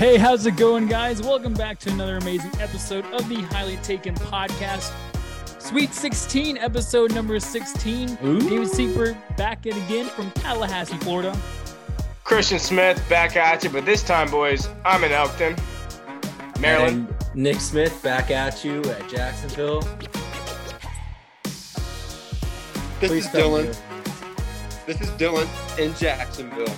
Hey, how's it going, guys? Welcome back to another amazing episode of the Highly Taken podcast. Sweet 16, episode number 16. Ooh. David Seifert back in again from Tallahassee, Florida. Christian Smith back at you, but this time, boys, I'm in Elkton, Maryland. And Nick Smith back at you at Jacksonville. This Please is Dylan. here. This is Dylan in Jacksonville.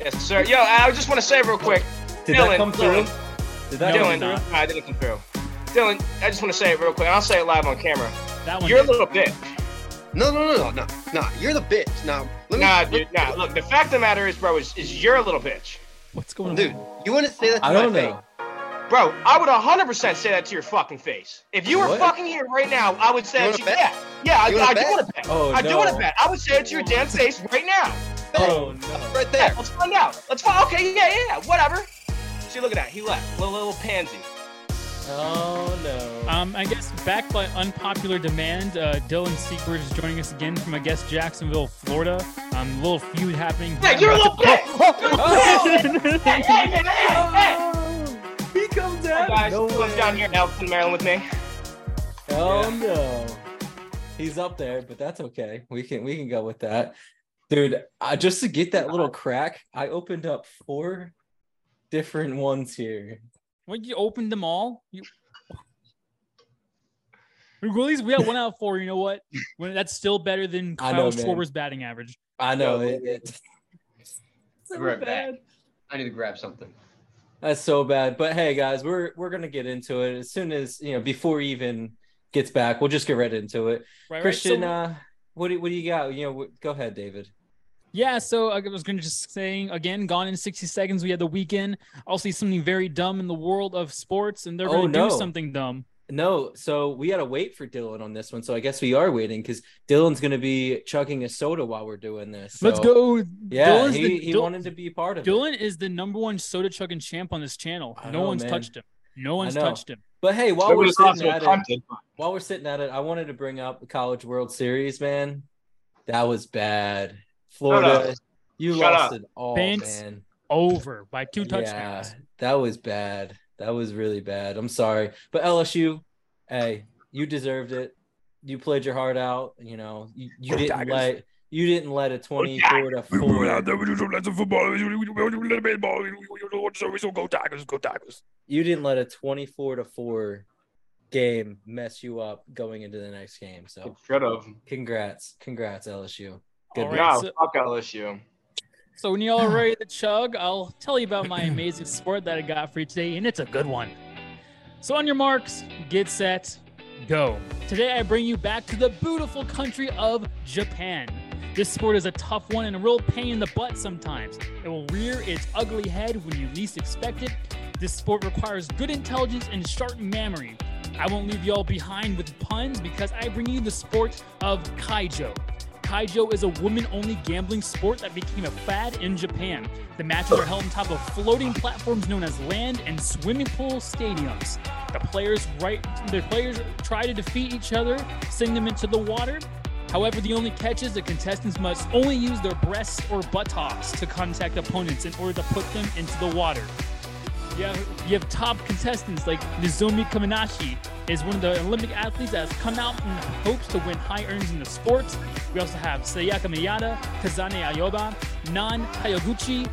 Yes, sir. Yo, I just want to say real quick, Did Dylan, that come through? Dylan. Did that No, come through? no, I didn't come through. Dylan, I just want to say it real quick. I'll say it live on camera. That one. You're a little bitch. No, no, no, no, no, no. You're the bitch. Now, let me. Nah, dude, nah. Look, the fact of the matter is, bro, is, is you're a little bitch. What's going on? Dude, you want to say that to I my don't face? know. Bro, I would 100% say that to your fucking face. If you were What? fucking here right now, I would say You that to you. bet? Yeah, yeah, I, You wanna I do want to bet. Oh, I do want to bet. I would say it to your damn face right now. Oh no. Right Yeah, there. let's find out. Let's find. Okay, yeah, yeah, yeah, whatever. See, look at that. He left. Little little pansy. Oh no. Um, I guess back by unpopular demand, uh, Dylan Seifert is joining us again from, I guess, Jacksonville, Florida. Um, a little feud happening. Yeah, you're a little bitch. Oh! hey, hey, hey, hey, hey. he comes Hey, guys, no who lives way. down here in Elkton, Maryland with me? Oh no. He's up there, but that's okay. We can we can go with that. Dude, uh, just to get that little crack, I opened up four different ones here. When you opened them all, you. At least we got one out of four. You know what? When that's still better than I Kyle know, man. Schwarber's batting average. I know Yo, it, it- so Right back. bad. I need to grab something. That's so bad. But hey, guys, we're we're gonna get into it as soon as you know before he even gets back. We'll just get right into it. Right, right? Christian, So- uh, what do what do you got? You know, go ahead, David. Yeah, so uh, I was going to just saying again, gone in 60 seconds. We had the weekend. I'll see something very dumb in the world of sports, and they're Oh, going to no. do something dumb. No, so we gotta wait for Dylan on this one. So I guess we are waiting because Dylan's gonna be chugging a soda while we're doing this. Let's go. Yeah, Dylan's he, the- he Dylan- wanted to be part of it. Dylan is the number one soda chugging champ on this channel. I No know, one's man. touched him. No one's touched him. But hey, while Nobody we're sitting also at it, while we're sitting at it, I wanted to bring up the College World Series, man. That was bad. Florida, you Shut lost up. it all, Vince, man. Over by two touchdowns. Yeah, touchdowns. that was bad. That was really bad. I'm sorry. But LSU, hey, you deserved it. You played your heart out. You know, you, you Go didn't Tigers. let you didn't let a 24 to 4 go tigers, go tigers. you didn't let a 24 to 4 game mess you up going into the next game. So Should have. congrats. Congrats, LSU. Good All right, No, so- fuck LSU. So when y'all are ready to chug, I'll tell you about my amazing sport that I got for you today, and it's a good one. So on your marks, get set, go. Today I bring you back to the beautiful country of Japan. This sport is a tough one and a real pain in the butt sometimes. It will rear its ugly head when you least expect it. This sport requires good intelligence and sharp memory. I won't leave y'all behind with puns because I bring you the sport of Keijo. Keijo is a woman only gambling sport that became a fad in Japan. The matches are held on top of floating platforms known as land and swimming pool stadiums. The players right the players try to defeat each other, send them into the water. However, the only catch is the contestants must only use their breasts or buttocks to contact opponents in order to put them into the water. You have, you have top contestants like Nozomi Kaminashi is one of the Olympic athletes that has come out in hopes to win high earnings in the sport. We also have Sayaka Miyata, Kazane Ayoba, Nan Hayaguchi,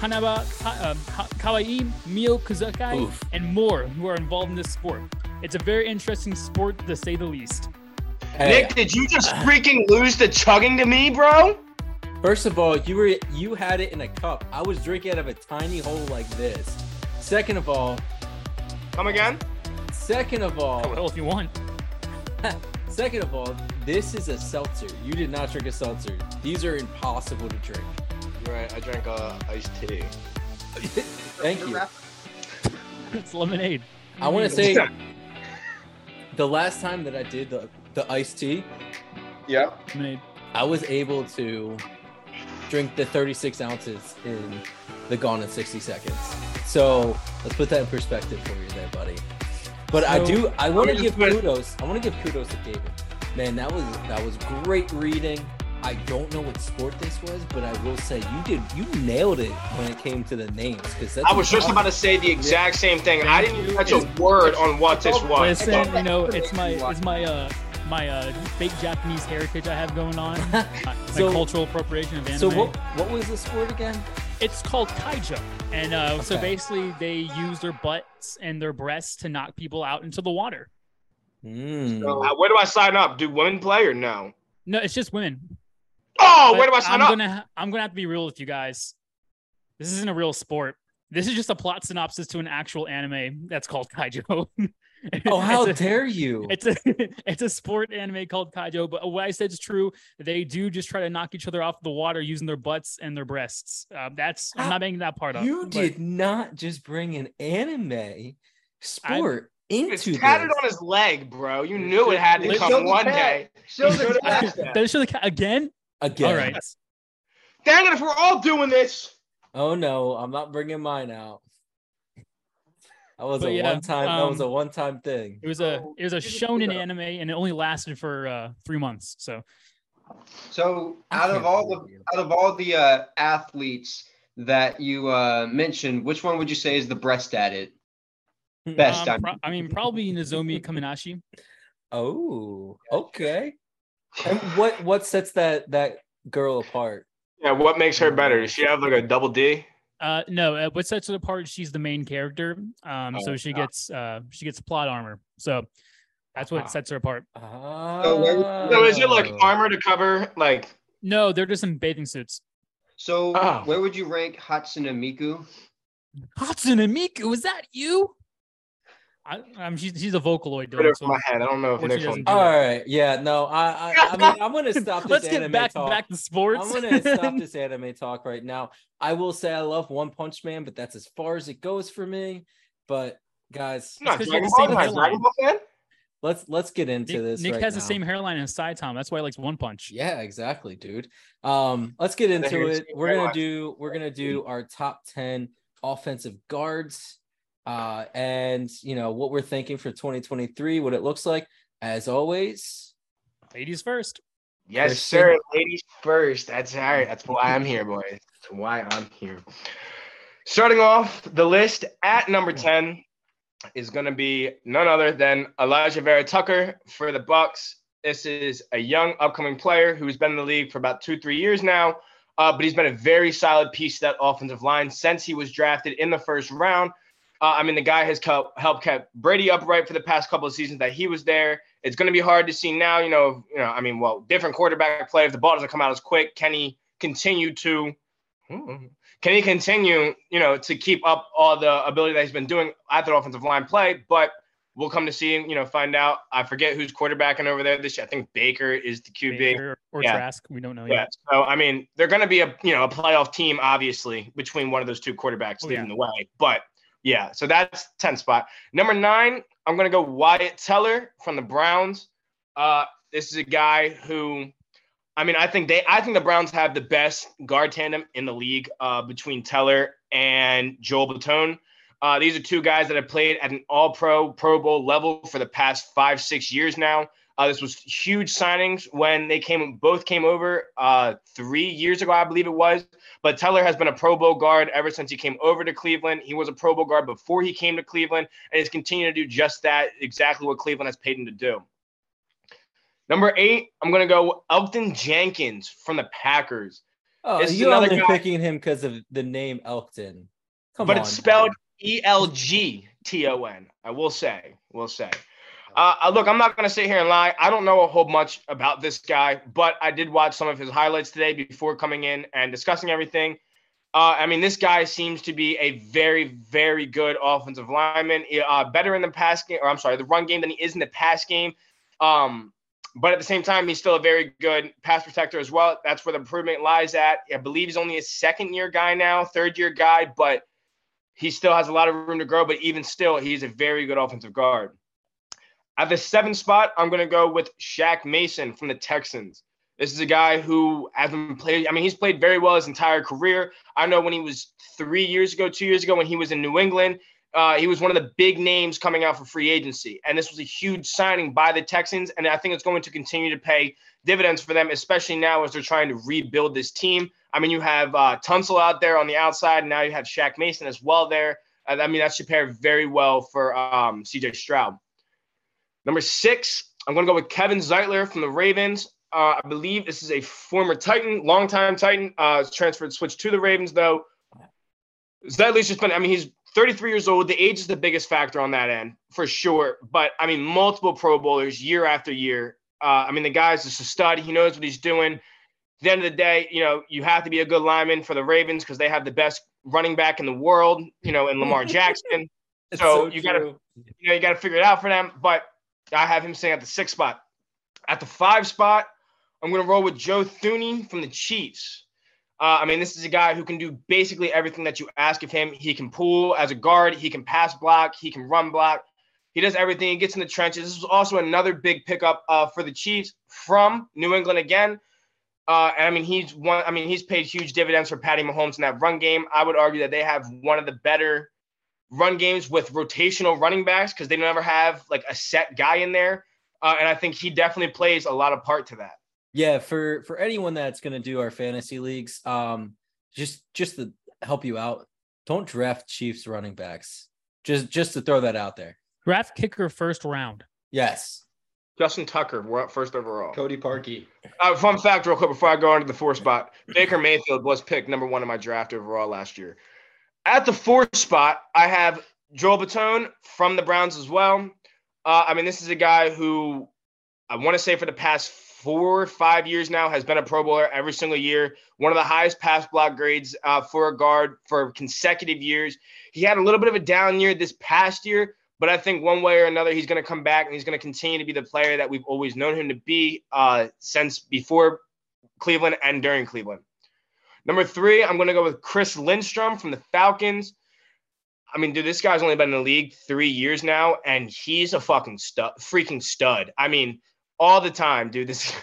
Hanaba Ka- um, Ka- Kawai, Mio Kuzukai, Oof. and more who are involved in this sport. It's a very interesting sport to say the least. Hey, Nick, did you just freaking lose the chugging to me, bro? First of all, you were you had it in a cup. I was drinking out of a tiny hole like this. Second of all, Come again? second of all, Well, if you want. second of all, this is a seltzer. You did not drink a seltzer. These are impossible to drink. You're Right, I drank uh, iced tea. Thank you. It's lemonade. I want to say the last time that I did the the iced tea, Yeah. Lemonade. I was able to drink the 36 ounces in the Gone in 60 seconds. So let's put that in perspective for you there, buddy. But I do. I want to give just kudos. I want to give kudos to David. Man, that was that was great reading. I don't know what sport this was, but I will say you did you nailed it when it came to the names because I was just about to say the exact same thing. I didn't even touch a word on what this was. Listen, you know, it's my it's my uh my uh fake Japanese heritage I have going on. my So- cultural appropriation of anime. So what what was the sport again? It's called keijo, and uh, so basically they use their butts and their breasts to knock people out into the water. Mm. Uh, where do I sign up? Do women play or no? No, it's just women. Oh, But where do I sign I'm up? gonna I'm gonna have to be real with you guys. This isn't a real sport. This is just a plot synopsis to an actual anime that's called Keijo. Oh, how a- dare you! It's a it's a sport anime called Keijo, but what I said is true. They do just try to knock each other off the water using their butts and their breasts. Uh, that's I'm not making that part up. You but did not just bring an anime sport It's into tatted this. on his leg, bro. You knew it had to Show come one tat. day. Show the Show the tat. tat. That is the ca- again. Again. All right. Dang it! If we're all doing this, Oh no, I'm not bringing mine out. That was But a yeah, one time. that was a um, one time thing. It was a So, it was a here's a shonen quick- anime, and it only lasted for uh, three months. So So out of all the out of all the uh, athletes that you uh, mentioned, which one would you say is the best at it? Best. um, I pro- I mean, probably Nozomi Kaminashi. Oh, okay. And what what sets that that girl apart? yeah. What makes her better? Does she have like a double D? Uh, no, uh, what sets it apart? She's the main character. Um, so Oh, she yeah. gets uh she gets plot armor. So that's what Ah. sets her apart. Oh, So is it like armor to cover? Like No, they're just in bathing suits. So Oh. where would you rank Hatsune Miku? Hatsune Miku, is that you? I, um, she's she's a Vocaloid. put Dylan, so my head. I don't know if Or she Nick's doesn't do All yeah, no, I, I, I mean, I'm gonna stop this Let's anime get back talk. back to sports. I'm gonna stop this anime talk right now. I will say I love One Punch Man, but that's as far as it goes for me. But guys, I'm not 'cause you have the same not Dragon hairline. Ball fan? let's let's get into Nick, this. Nick right has the same hairline as Saitama. That's why he likes One Punch. Yeah, exactly, dude. Um, let's get into it. We're gonna do we're gonna do our top 10 offensive guards. Uh, and you know what we're thinking for 2023, what it looks like. As always, Ladies first. Yes, Christian. sir. Ladies first. That's all right. That's why I'm here, boys. That's why I'm here. Starting off the list at number 10 is going to be none other than Alijah Vera-Tucker for the Bucks. This is a young upcoming player who's been in the league for about two, three years now. Uh, but he's been a very solid piece of that offensive line since he was drafted in the first round. Uh, I mean, the guy has helped helped kept Brady upright for the past couple of seasons that he was there. It's going to be hard to see now. You know, you know. I mean, well, different quarterback play. If the ball doesn't come out as quick, can he continue to? Hmm, Can he continue? You know, to keep up all the ability that he's been doing at the offensive line play? But we'll come to see. You know, find out. I forget who's quarterbacking over there this year. I think Baker is the QB. Baker or Yeah. Trask. We don't know Yeah. yet. So I mean, they're going to be a you know a playoff team, obviously, between one of those two quarterbacks Oh, leading yeah. the way. But yeah, so that's 10 spot. Number nine, I'm going to go Wyatt Teller from the Browns. Uh, this is a guy who, I mean, I think they, I think the Browns have the best guard tandem in the league uh, between Teller and Joel Bitonio. Uh, these are two guys that have played at an all pro, Pro Bowl level for the past five, six years now. Uh, this was huge signings when they came, both came over uh, three years ago, I believe it was. But Teller has been a Pro Bowl guard ever since he came over to Cleveland. He was a Pro Bowl guard before he came to Cleveland, and he's continued to do just that, exactly what Cleveland has paid him to do. Number eight, I'm going to go Elgton Jenkins from the Packers, oh, This you're only guy- picking him because of the name Elkton. Come but on, it's spelled E L G T O N. I will say, will say. Uh, uh, look, I'm not going to sit here and lie. I don't know a whole much about this guy, but I did watch some of his highlights today before coming in and discussing everything. Uh, I mean, this guy seems to be a very, very good offensive lineman. Uh, better in the pass game, or I'm sorry, the run game than he is in the pass game. Um, but at the same time, he's still a very good pass protector as well. That's where the improvement lies at. I believe he's only a second year guy now, third year guy, but he still has a lot of room to grow. But even still, he's a very good offensive guard. At the seventh spot, I'm going to go with Shaq Mason from the Texans. This is a guy who hasn't played. I mean, he's played very well his entire career. I know when he was three years ago, two years ago, when he was in New England, Uh, he was one of the big names coming out for free agency, and this was a huge signing by the Texans, and I think it's going to continue to pay dividends for them, especially now as they're trying to rebuild this team. I mean, you have uh, Tunsil out there on the outside, and now you have Shaq Mason as well there. I mean, that should pair very well for um, CJ Stroud. Number six, I'm going to go with Kevin Zeitler from the Ravens. Uh, I believe this is a former Titan, longtime Titan, uh, transferred, switched to the Ravens, though. Zeitler's just been, I mean, he's 33 years old. The age is the biggest factor on that end, for sure. But, I mean, multiple Pro Bowlers year after year. Uh, I mean, the guy's just a stud. He knows what he's doing. At the end of the day, you know, you have to be a good lineman for the Ravens because they have the best running back in the world, you know, in Lamar Jackson. so, so you got to, you know, you got to figure it out for them. But I have him sitting at the six spot. At the five spot, I'm going to roll with Joe Thuney from the Chiefs. Uh, I mean, this is a guy who can do basically everything that you ask of him. He can pull as a guard, he can pass block, he can run block. He does everything. He gets in the trenches. This was also another big pickup uh, for the Chiefs from New England again. Uh, and I mean, he's one. I mean, he's paid huge dividends for Patty Mahomes in that run game. I would argue that they have one of the better run games with rotational running backs because they never have like a set guy in there. Uh, and I think he definitely plays a lot of part to that. Yeah, for for anyone that's gonna do our fantasy leagues, um, just just to help you out, don't draft Chiefs running backs. Just just to throw that out there. Draft kicker first round. Yes. Justin Tucker, we're up first overall. Cody Parkey. Uh, fun fact, real quick, before I go on to the fourth spot, Baker Mayfield was picked number one in my draft overall last year. At the fourth spot, I have Joel Bitonio from the Browns as well. Uh, I mean, this is a guy who I want to say for the past four or five years now has been a Pro Bowler every single year. One of the highest pass block grades uh, for a guard for consecutive years. He had a little bit of a down year this past year, but I think one way or another he's going to come back and he's going to continue to be the player that we've always known him to be uh, since before Cleveland and during Cleveland. Number three, I'm going to go with Chris Lindstrom from the Falcons. I mean, dude, this guy's only been in the league three years now, and he's a fucking stud, freaking stud. I mean, all the time, dude. This.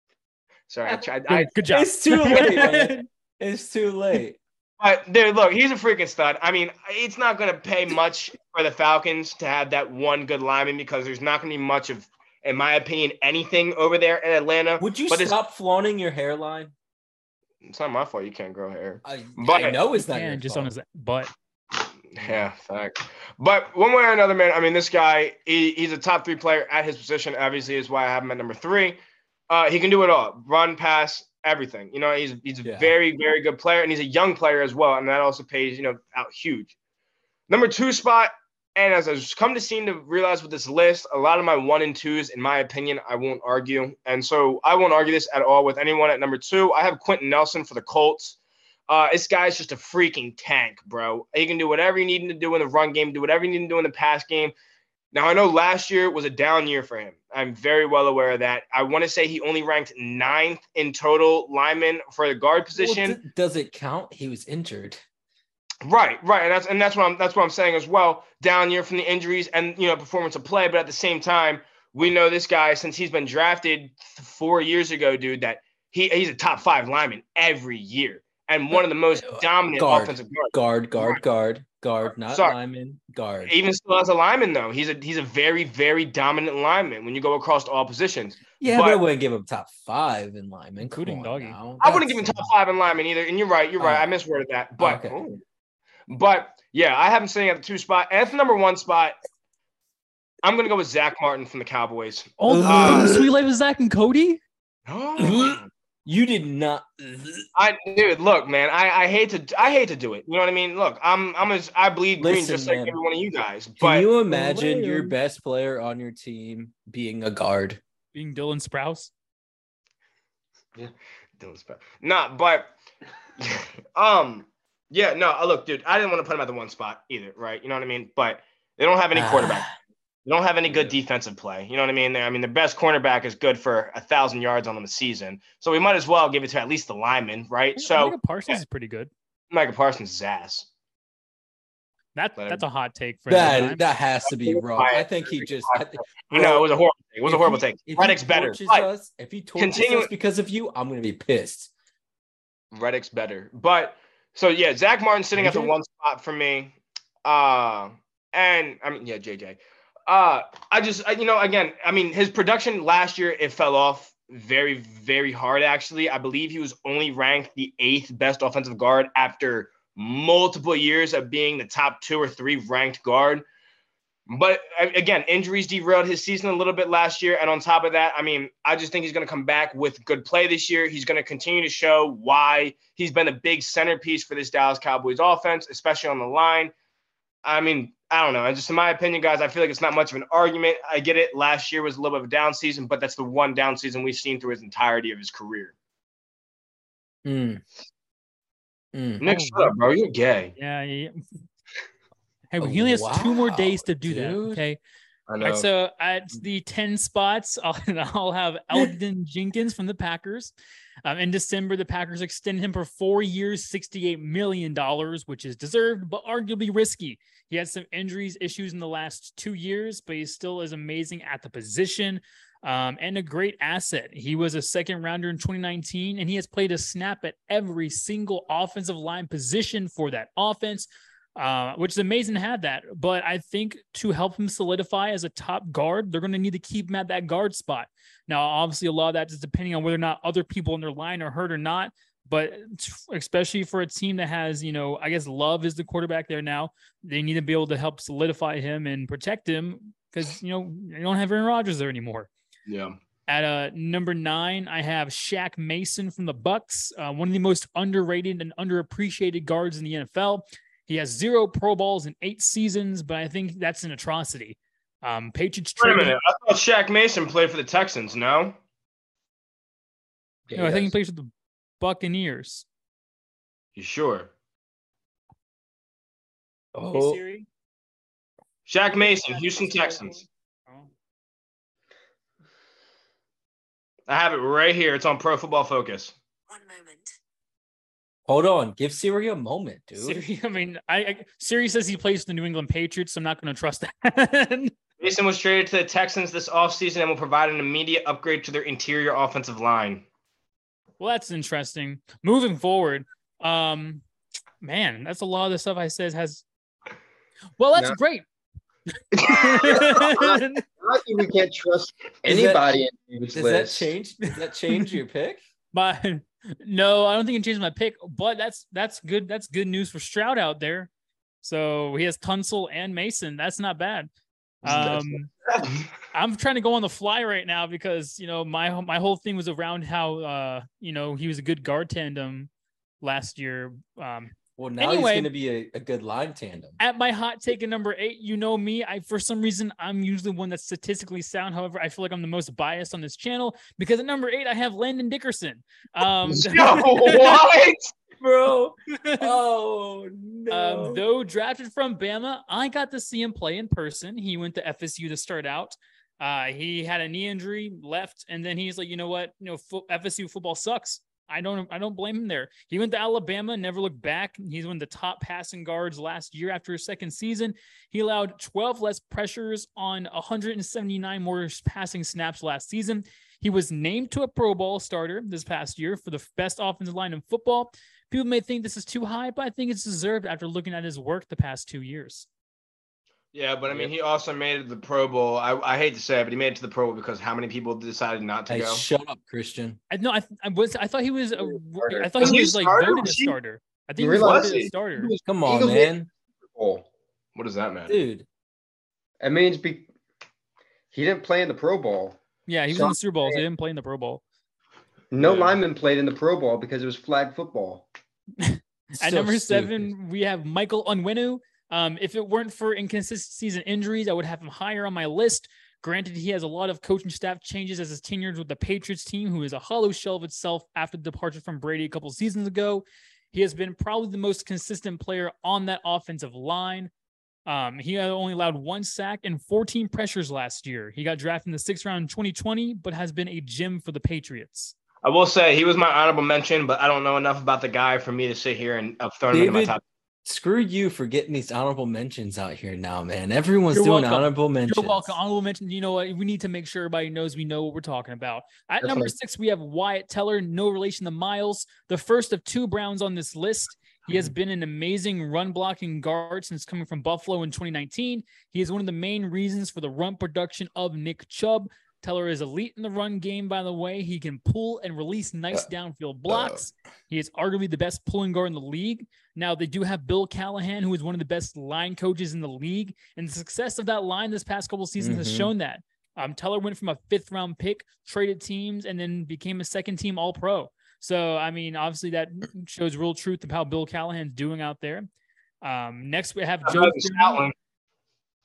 Sorry, I tried. I, Good job. It's too late. It's too late. but dude, look, he's a freaking stud. I mean, it's not going to pay much for the Falcons to have that one good lineman because there's not going to be much of, in my opinion, anything over there in Atlanta. Would you But it's- stop flaunting your hairline? It's not my fault. You can't grow hair. I, But- I know it's not your just fault. on his butt. Yeah, fact. But one way or another, man. I mean, this guy, he, he's a top three player at his position. Obviously, is why I have him at number three. Uh, he can do it all: run, pass, everything. You know, he's he's a Yeah. very, very good player, and he's a young player as well, and that also pays you know out huge. Number two spot, and as I've come to seem to realize with this list, a lot of my one and twos, in my opinion, I won't argue, and so I won't argue this at all with anyone at number two. I have Quenton Nelson for the Colts. Uh, this guy's just a freaking tank, bro. He can do whatever you need him to do in the run game, do whatever you need him to do in the pass game. Now, I know last year was a down year for him. I'm very well aware of that. I want to say he only ranked ninth in total linemen for the guard Well, position. d- does it count? He was injured. Right, right, and that's and that's what I'm that's what I'm saying as well. Down year from the injuries and you know performance of play, but at the same time, we know this guy since he's been drafted four years ago, dude. That he he's a top five lineman every year and one of the most uh, dominant Guard. offensive guards. Guard, guard, guard, guard, not Sorry. lineman, guard. Even still as a lineman though, he's a he's a very very dominant lineman when you go across all positions. Yeah, but, I wouldn't give him top five in lineman, Including Doggy. I wouldn't give him top five in lineman either. And you're right, you're right. Oh. I misworded that, but Okay. ooh. But yeah, I have him sitting at the two spot and at the number one spot. I'm gonna go with Zack Martin from the Cowboys. Oh, Uh, sweet life of Zach and Cody. Oh. You did not. I dude, look, man, I, I hate to I hate to do it. You know what I mean? Look, I'm I'm as I bleed green Listen, just like every one of you guys. Can But you imagine your best player on your team being a guard? Being Dylan Sprouse. Yeah, Dylan Sprouse. Nah, but um, yeah, no. uh, Look, dude, I didn't want to put him at the one spot either, right? You know what I mean? But they don't have any quarterback. They don't have any good defensive play. You know what I mean? I mean, the best cornerback is good for a thousand yards on the season, so we might as well give it to at least the lineman, right? So Micah Parsons is pretty good. Micah Parsons' is ass. That Let him- that's a hot take for That that. that has to be wrong. I think he just. I think, I know it was a horrible take. It was a horrible he- take. if he Reddick's better. us, if he torches continue- us because of you, I'm gonna be pissed. Reddick's better. But so yeah, Zack Martin sitting at the one spot for me. Uh, and I mean, yeah, JJ. Uh, I just, I, you know, again, I mean, his production last year it fell off very, very hard. Actually, I believe he was only ranked the eighth best offensive guard after multiple years of being the top two or three ranked guard. But again, injuries derailed his season a little bit last year. And on top of that, I mean, I just think he's going to come back with good play this year. He's going to continue to show why he's been a big centerpiece for this Dallas Cowboys offense, especially on the line. I mean, I don't know. And just in my opinion, guys, I feel like it's not much of an argument. I get it. Last year was a little bit of a down season, but that's the one down season we've seen through his entirety of his career. Mm. Mm. Nick, shut up, bro. You're gay. Yeah. yeah. Hey, he only has wow, two more days to do dude. that. Okay. I know. Right, so at the 10 spots, I'll, I'll have Elgton Jenkins from the Packers. Um, in December, the Packers extended him for four years, $68 million, which is deserved, but arguably risky. He had some injuries issues in the last two years, but he still is amazing at the position um, and a great asset. He was a second rounder in 2019, and he has played a snap at every single offensive line position for that offense uh, which is amazing to have that. But I think to help him solidify as a top guard, they're going to need to keep him at that guard spot. Now, obviously, a lot of that is depending on whether or not other people in their line are hurt or not. But especially for a team that has, you know, I guess Love is the quarterback there now. They need to be able to help solidify him and protect him because you know you don't have Aaron Rodgers there anymore. Yeah. At uh, number nine, I have Shaq Mason from the Bucks, uh, one of the most underrated and underappreciated guards in the NFL. He has zero Pro Bowls in eight seasons, but I think that's an atrocity. Um, Patriots. Wait a minute. I thought Shaq Mason played for the Texans. No. Yeah, no, I think he plays for the Buccaneers. You sure? Oh. Hey, Shaq Mason, Houston Texans. Oh. I have it right here. It's on Pro Football Focus. One moment. Hold on, give Siri a moment, dude. Siri, I mean, I, I Siri says he plays the New England Patriots, so I'm not going to trust that. Mason was traded to the Texans this offseason and will provide an immediate upgrade to their interior offensive line. Well, that's interesting. Moving forward, um, man, that's a lot of the stuff I said has. Well, that's no. great. I think we can't trust anybody that, in Does list. that change? Does that change your pick? My no, I don't think it changed my pick, but that's that's good. That's good news for Stroud out there. So he has Tunsil and Mason. That's not bad. Um, I'm trying to go on the fly right now because you know my my whole thing was around how uh you know he was a good guard tandem last year. Um, well, now anyway, he's going to be a, a, good line tandem. At my hot take at number eight, you know me. I for some reason I'm usually one that's statistically sound. However, I feel like I'm the most biased on this channel because at number eight I have Landon Dickerson. Um, Yo, what, bro? Oh no. Um, though drafted from Bama, I got to see him play in person. He went to FSU to start out. Uh, he had a knee injury, left, and then he's like, you know what? You know, fo- FSU football sucks. I don't I don't blame him there. He went to Alabama, never looked back. He's one of the top passing guards last year after his second season. He allowed 12 less pressures on 179 more passing snaps last season. He was named to a Pro Bowl starter this past year for the best offensive line in football. People may think this is too high, but I think it's deserved after looking at his work the past two years. Yeah, but I mean, he also made it to the Pro Bowl. I, I hate to say it, but he made it to the Pro Bowl because how many people decided not to hey, go? Shut up, Christian. I no, I, I was I thought he was a, I thought he was like voted a starter. I think he was voted a starter. Come on, man. What does that mean, dude? It means be, he didn't play in the Pro Bowl. Yeah, he was so in the Super Bowl. So he didn't play in the Pro Bowl. No yeah. lineman played in the Pro Bowl because it was flag football. At so number seven, stupid. we have Michael Onwenu. Um, if it weren't for inconsistencies and injuries, I would have him higher on my list. Granted, he has a lot of coaching staff changes as his tenure with the Patriots team, who is a hollow shell of itself after the departure from Brady a couple seasons ago. He has been probably the most consistent player on that offensive line. Um, he only allowed one sack and 14 pressures last year. He got drafted in the sixth round in 2020, but has been a gem for the Patriots. I will say he was my honorable mention, but I don't know enough about the guy for me to sit here and uh, throw him David, into my top Screw you for getting these honorable mentions out here now, man. Everyone's You're doing welcome. honorable mentions. You're welcome. Honorable mention. You know what? We need to make sure everybody knows we know what we're talking about. At number six, we have Wyatt Teller, no relation to Miles, the first of two Browns on this list. He has been an amazing run blocking guard since coming from Buffalo in 2019. He is one of the main reasons for the run production of Nick Chubb. Teller is elite in the run game, by the way. He can pull and release nice downfield blocks. He is arguably the best pulling guard in the league. Now, they do have Bill Callahan, who is one of the best line coaches in the league. And the success of that line this past couple seasons has Mhm. shown that. Um, Teller went from a fifth round pick, traded teams, and then became a second team All Pro. So, I mean, obviously that shows real truth of how Bill Callahan's doing out there. Um, next, we have I Joe. love the Thuney. Scotland.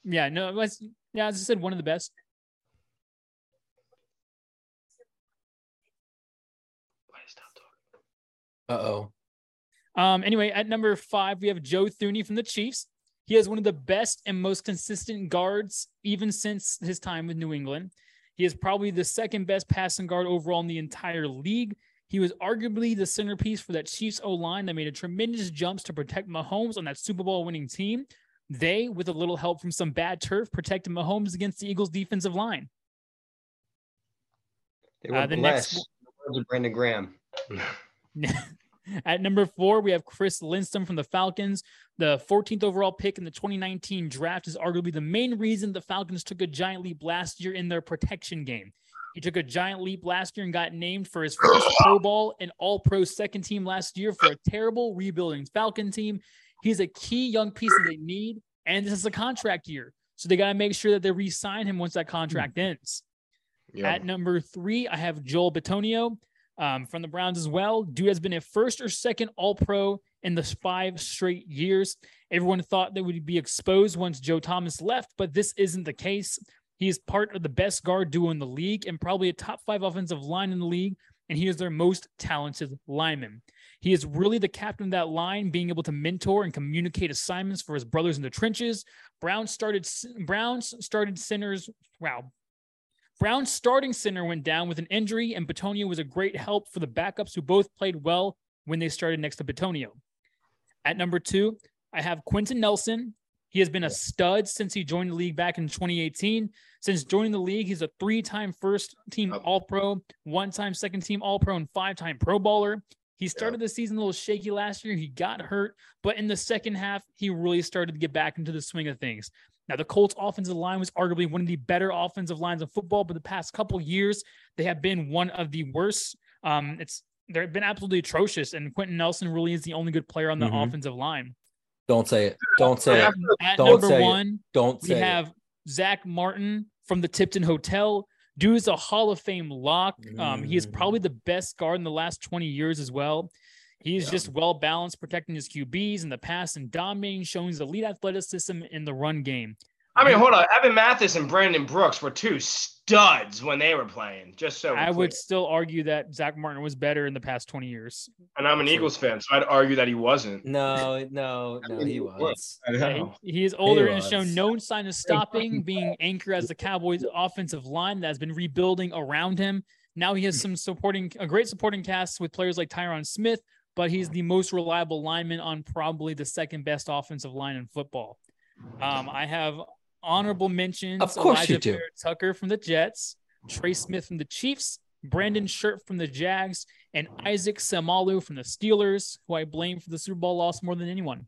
Yeah, no, it was, yeah, as I said, one of the best. Uh oh. Um, anyway, at number five, we have Joe Thuney from the Chiefs. He has one of the best and most consistent guards, even since his time with New England. He is probably the second best passing guard overall in the entire league. He was arguably the centerpiece for that Chiefs O line that made a tremendous jumps to protect Mahomes on that Super Bowl winning team. They, with a little help from some bad turf, protected Mahomes against the Eagles' defensive line. They were Uh, the next. The words of Brandon Graham. At number four, we have Chris Lindstrom from the Falcons. The 14th overall pick in the 2019 draft is arguably the main reason the Falcons took a giant leap last year in their protection game. He took a giant leap last year and got named for his first Pro Bowl and All Pro second team last year for a terrible rebuilding Falcon team. He's a key young piece that they need, and this is a contract year. So they got to make sure that they re sign him once that contract hmm. ends. Yeah. At number three, I have Joel Bitonio um, from the Browns as well. Dude has been a first or second All Pro in the five straight years. Everyone thought they would be exposed once Joe Thomas left, but this isn't the case. He is part of the best guard duo in the league and probably a top five offensive line in the league, and he is their most talented lineman. He is really the captain of that line, being able to mentor and communicate assignments for his brothers in the trenches. Brown started Browns started centers. Wow, Brown's starting center went down with an injury, and Bitonio was a great help for the backups who both played well when they started next to Bitonio. At number two, I have Quenton Nelson. He has been a stud since he joined the league back in 2018. Since joining the league, he's a three time first team All Pro, one time second team All Pro, and five time Pro Bowler. He started the season a little shaky last year. He got hurt, but in the second half, he really started to get back into the swing of things. Now, the Colts offensive line was arguably one of the better offensive lines of football, but the past couple years, they have been one of the worst. Um, it's they've been absolutely atrocious, and Quenton Nelson really is the only good player on the Mhm. offensive line. Don't say it. Don't say At, it. at Don't number say it. one, Don't we say have Zack Martin from the Tipton Hotel. Dude is a Hall of Fame lock. Um, he is Mm. probably the best guard in the last 20 years as well. He's Yeah. just well balanced, protecting his QBs in the pass and dominating, showing his elite athleticism in the run game. I mean, hold on. Evan Mathis and Brandon Brooks were two studs when they were playing. Just so we're I would still argue that Zack Martin was better in the past 20 years. and I'm an Eagles fan, so I'd argue that he wasn't. No, no, no, mean, he he was. I Yeah, he, he is older and has shown no sign of stopping, being anchor as the Cowboys' offensive line that has been rebuilding around him. Now he has hmm. some supporting, a great supporting cast with players like Tyron Smith, but he's the most reliable lineman on probably the second best offensive line in football. Um, I have honorable mentions. Of course Elijah you do. Barrett Tucker from the Jets, Trey Smith from the Chiefs, Brandon Scherff from the Jags, and Isaac Seumalo from the Steelers, who I blame for the Super Bowl loss more than anyone.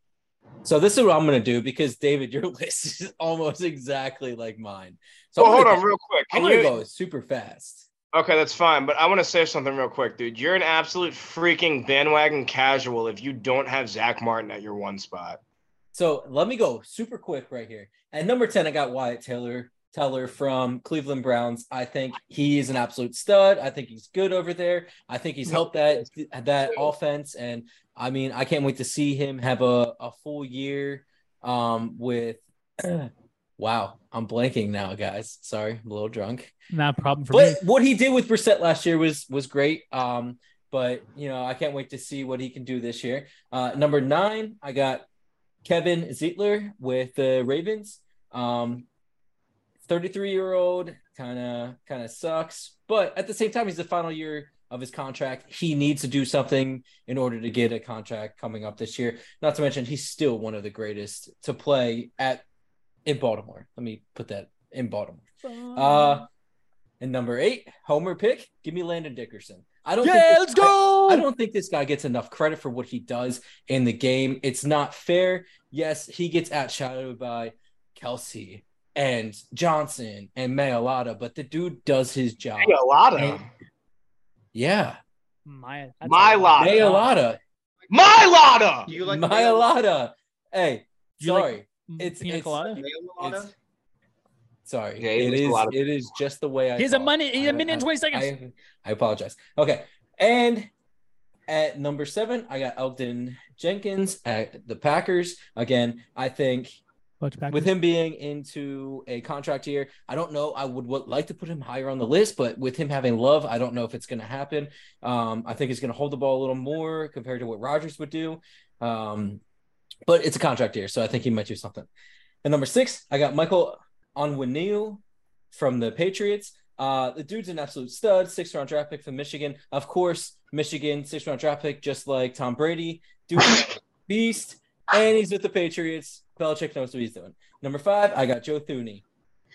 So this is what I'm gonna do because David, your list is almost exactly like mine. So Well, hold on, go- real quick. I'm gonna you? go super fast. Okay, that's fine. But I want to say something real quick, dude. You're an absolute freaking bandwagon casual if you don't have Zack Martin at your one spot. So let me go super quick right here. At number 10, I got Wyatt Taylor Teller from Cleveland Browns. I think he is an absolute stud. I think he's good over there. I think he's helped that that offense. And I mean, I can't wait to see him have a, a full year um with wow, I'm blanking now, guys. Sorry, I'm a little drunk. Not a problem for me. But what he did with Brissett last year was was great. Um, but you know, I can't wait to see what he can do this year. Uh, number nine, I got Kevin Zeitler with the Ravens. Um, 33 year old kind of kind of sucks, but at the same time, he's the final year of his contract. He needs to do something in order to get a contract coming up this year. Not to mention, he's still one of the greatest to play at in Baltimore. Let me put that in Baltimore. Uh, and number eight, Homer pick. Give me Landon Dickerson. I don't. yeah, think this let's guy- go. I don't think this guy gets enough credit for what he does in the game. It's not fair. Yes, he gets outshadowed by Kelce and Johnson and Mailata, but the dude does his job. a lot of Yeah, My, that's My a- lot. Mailata, my Lotta. You like Mailata. Hey, Do you like sorry, It's- pina it's- colada. Mayo sorry. Yeah, he it makes a is. lot of- It is just the way I. He's a talk. minute. He's I- a minute and I- twenty seconds. I, I apologize. Okay. And at number seven, I got Elgton Jenkins at the Packers. Again, I think with him being into a contract year, I don't know. I would, would like to put him higher on the list, but with him having love, I don't know if it's going to happen. Um, I think he's going to hold the ball a little more compared to what Rodgers would do. Um, but it's a contract year, so I think he might do something. And number six, I got Michael Onwenu from the Patriots. Uh, the dude's an absolute stud, six round draft pick from Michigan. Of course, Michigan, six round draft pick, just like Tom Brady. Dude, beast, and he's with the Patriots. Belichick knows what he's doing. Number five, I got Joe Thuney,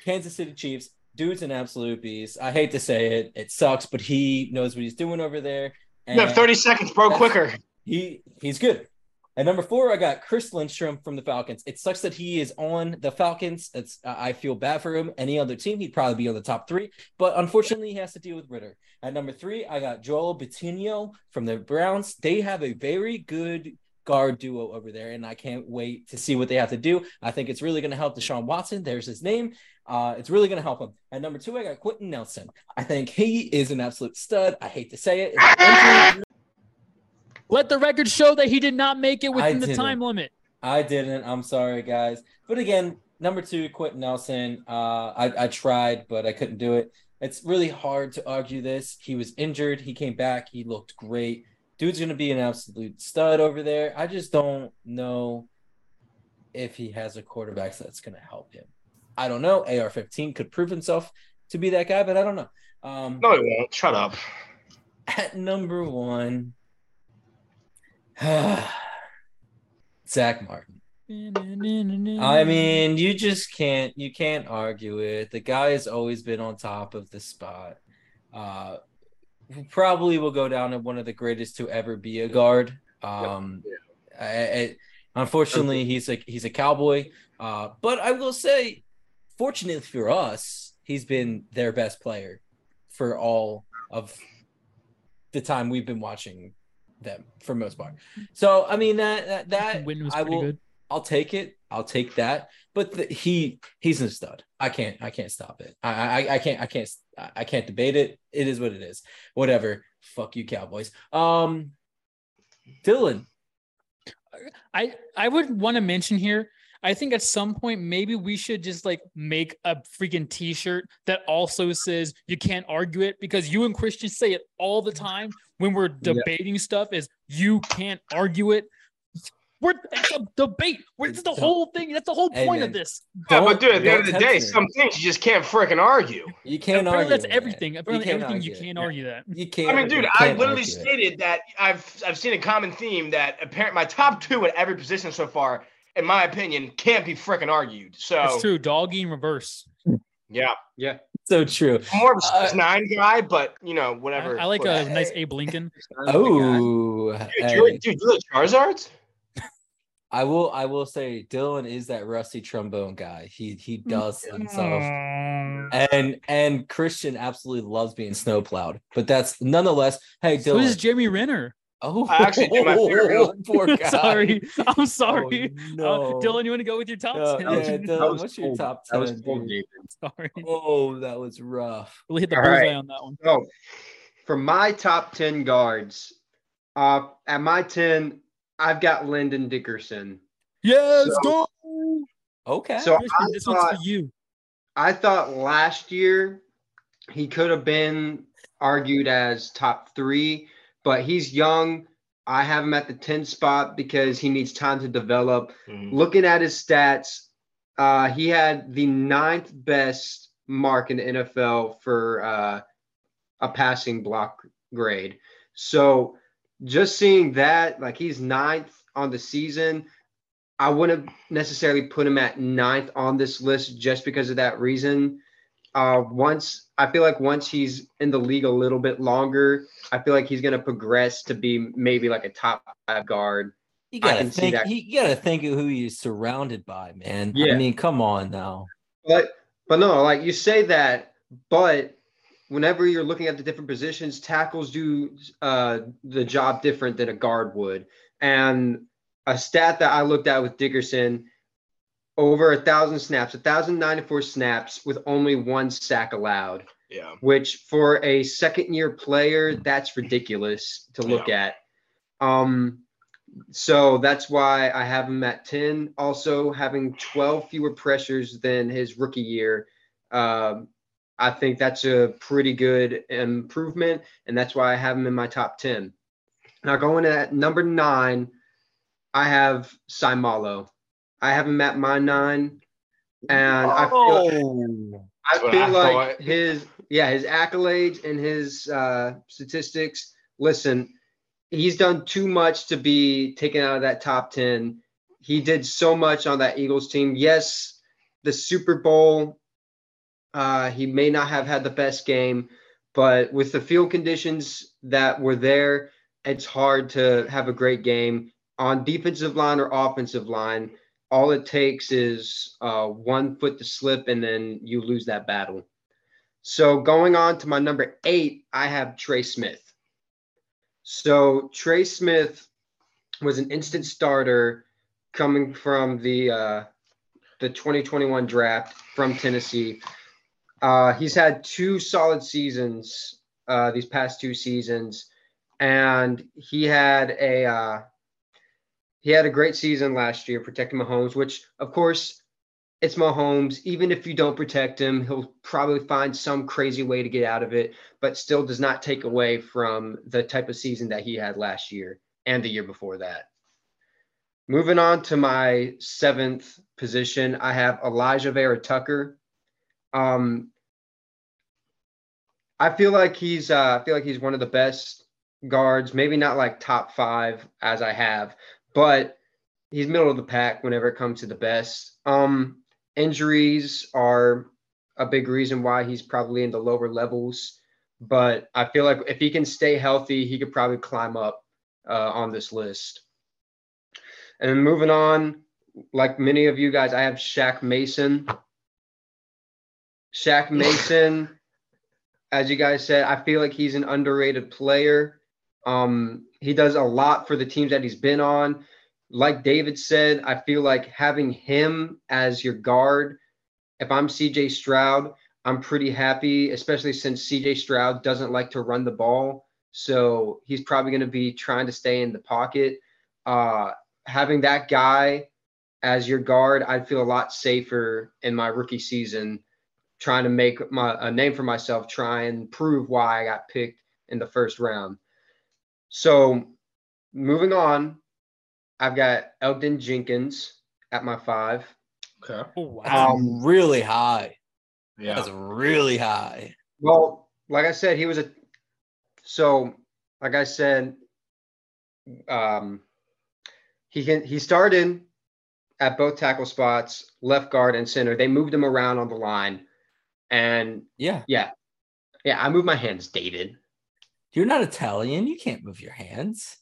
Kansas City Chiefs. Dude's an absolute beast. I hate to say it, it sucks, but he knows what he's doing over there. You have 30 seconds, bro. Quicker. he he's good. At number four, I got Chris Lindstrom from the Falcons. It sucks that he is on the Falcons. It's I feel bad for him. Any other team, he'd probably be on the top three. But unfortunately, he has to deal with Ridder. At number three, I got Joel Bitonio from the Browns. They have a very good guard duo over there, and I can't wait to see what they have to do. I think it's really going to help Deshaun Watson. There's his name. Uh, it's really going to help him. At number two, I got Quenton Nelson. I think he is an absolute stud. I hate to say it. It's Let the record show that he did not make it within the time limit. I didn't. I'm sorry, guys. But again, number two, Quenton Nelson. Uh, I, I tried, but I couldn't do it. It's really hard to argue this. He was injured. He came back. He looked great. Dude's going to be an absolute stud over there. I just don't know if he has a quarterback that's going to help him. I don't know. AR 15 could prove himself to be that guy, but I don't know. Um, No, he won't. Shut up. at number one, Zack Martin. I mean, you just can't you can't argue it. The guy has always been on top of the spot. Uh probably will go down as one of the greatest to ever be a guard. Um I, I- unfortunately he's a he's a cowboy. Uh but I will say fortunately for us, he's been their best player for all of the time we've been watching them for most part. So I mean that that, that Win was I will, good. I'll take it. I'll take that. But the, he he's a stud. I can't I can't stop it. I I, I can't I can't I I can't debate it. It is what it is. Whatever. Fuck you, Cowboys. Um, Dylan. I I would want to mention here. I think at some point maybe we should just like make a freaking T-shirt that also says you can't argue it because you and Christian say it all the time when we're debating stuff. Is you can't argue it. We're it's a debate. We're, it's the Don't- whole thing. That's the whole Hey, point man. of this. Yeah, Don't- but dude, at the end of the day, tempt some things you just can't freaking argue. You can't Apparently argue. that's man. everything. Apparently can't everything you argue it. can't argue that. You can't. I mean, dude, I literally argue it. stated that I've I've seen a common theme that apparent my top two at every position so far, in my opinion, can't be freaking argued. So it's true. Doggy in reverse. yeah, Yeah. So true. I'm more of a Uh, nine guy, but you know whatever. I like a Whatever. nice Abe Lincoln. Oh, Dude, hey. you're, dude, you like Charizards? I will. I will say, Dylan is that rusty trombone guy. He he does himself. Mm. and and Christian absolutely loves being snowplowed. But that's nonetheless. Hey, So Dylan. is Jeremy Renner. Oh, I actually do my favorite. poor guy. sorry. I'm sorry. Oh, Uh, no. Dylan, you want to go with your top Uh, 10? yeah, Dylan, was what's your cold. top That was cold. Sorry. Oh, that was rough. Really hit the All bullseye right. on that one. So, for my top 10 guards, uh, at my 10, I've got Landon Dickerson. Yes, So- go. Okay. So I this one's for you. I thought last year he could have been argued as top three, but he's young. I have him at the 10 spot because he needs time to develop. Looking at his stats, uh, he had the ninth best mark in the NFL for uh, a passing block grade. So just seeing that, like he's ninth on the season, I wouldn't necessarily put him at ninth on this list just because of that reason. Uh, once I feel like once he's in the league a little bit longer, I feel like he's going to progress to be maybe like a top five guard. You gotta think. You gotta think of who he's surrounded by, man. Yeah. I mean, come on now. But but no, like you say that, but whenever you're looking at the different positions, tackles do uh, the job different than a guard would. And a stat that I looked at with Dickerson, over a thousand snaps, a thousand ninety four snaps with only one sack allowed. Yeah. which for a second year player, that's ridiculous to look at. Um, so that's why I have him at 10. Also, having 12 fewer pressures than his rookie year. Um, I think that's a pretty good improvement, and that's why I have him in my top 10. Now, going at number nine, I have Seumalo. I haven't met my nine, and I feel, Oh, I feel I like thought. his yeah his accolades and his uh, statistics. Listen, he's done too much to be taken out of that top ten. He did so much on that Eagles team. Yes, the Super Bowl. Uh, he may not have had the best game, but with the field conditions that were there, it's hard to have a great game on defensive line or offensive line all it takes is uh, one foot to slip and then you lose that battle. So going on to my number eight, I have Trey Smith. So Trey Smith was an instant starter coming from the uh, the 2021 draft from Tennessee. Uh, he's had two solid seasons uh, these past two seasons, and he had a uh, he had a great season last year protecting Mahomes, which of course it's Mahomes. Even if you don't protect him, he'll probably find some crazy way to get out of it, but still does not take away from the type of season that he had last year and the year before that. Moving on to my seventh position, I have Alijah Vera Tucker. Um, I feel like he's uh, I feel like he's one of the best guards, maybe not like top five as I have, but he's middle of the pack whenever it comes to the best. Um, injuries are a big reason why he's probably in the lower levels, but I feel like if he can stay healthy, he could probably climb up uh, on this list. And moving on, like many of you guys, I have Shaq Mason. Shaq Mason, as you guys said, I feel like he's an underrated player. Um, he does a lot for the teams that he's been on. Like David said, I feel like having him as your guard, if I'm CJ Stroud, I'm pretty happy, especially since CJ Stroud doesn't like to run the ball. So he's probably going to be trying to stay in the pocket. Uh, having that guy as your guard, I'd feel a lot safer in my rookie season, trying to make my a name for myself, try and prove why I got picked in the first round. So moving on, I've got Elgton Jenkins at my five. Okay. Oh, wow. that's Um, really high. Yeah. That's really high. Well, like I said, he was a so like I said, um he can he started at both tackle spots, left guard and center. They moved him around on the line. And Yeah. yeah, Yeah, I moved my hands, David. You're not Italian. You can't move your hands.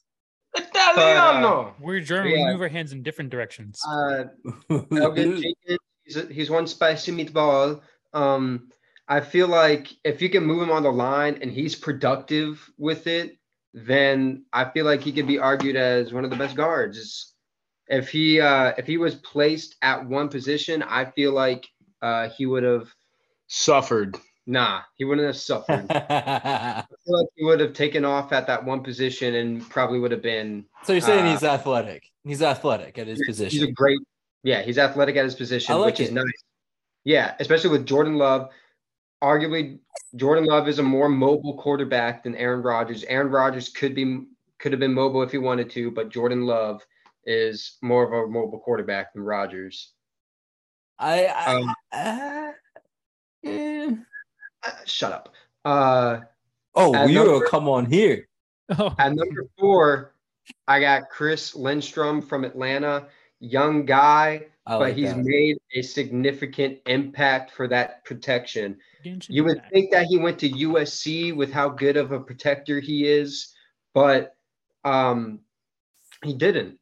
Italiano. We're German. Yeah. We move our hands in different directions. Uh Elgin he's, he's one spicy meatball. Um, I feel like if you can move him on the line and he's productive with it, then I feel like he could be argued as one of the best guards. If he uh, if he was placed at one position, I feel like uh, he would have Suffered. Nah, he wouldn't have suffered. I feel like he would have taken off at that one position and probably would have been. so you're saying Uh, he's athletic. He's athletic at his position. He's a great, yeah, he's athletic at his position, like which is nice. Yeah, especially with Jordan Love. Arguably, Jordan Love is a more mobile quarterback than Aaron Rodgers. Aaron Rodgers could be could have been mobile if he wanted to, but Jordan Love is more of a mobile quarterback than Rodgers. I, I, Um, uh, eh. Uh, shut up. Uh, Oh, At we number- will come on here. Oh, At number four, I got Chris Lindstrom from Atlanta, young guy, I but he's that. made a significant impact for that protection. You would think that he went to USC with how good of a protector he is, but um, he didn't.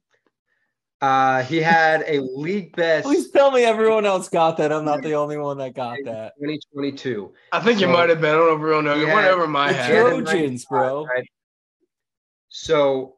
Uh, he had a league best Please tell me everyone else got that. I'm not the only one that got that. 2022. I think you might have been. I don't know if real know. It Yeah. went over my The head. Tro- Trojans, bro. Right. So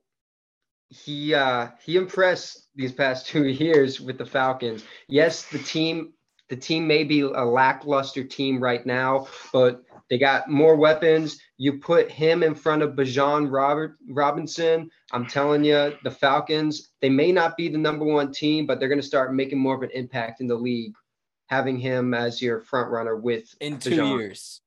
he uh he impressed these past two years with the Falcons. Yes, the team the team may be a lackluster team right now, but they got more weapons. You put him in front of Bijan Robert Robinson. I'm telling you, the Falcons, they may not be the number one team, but they're going to start making more of an impact in the league, having him as your front runner with In two Bijan. years.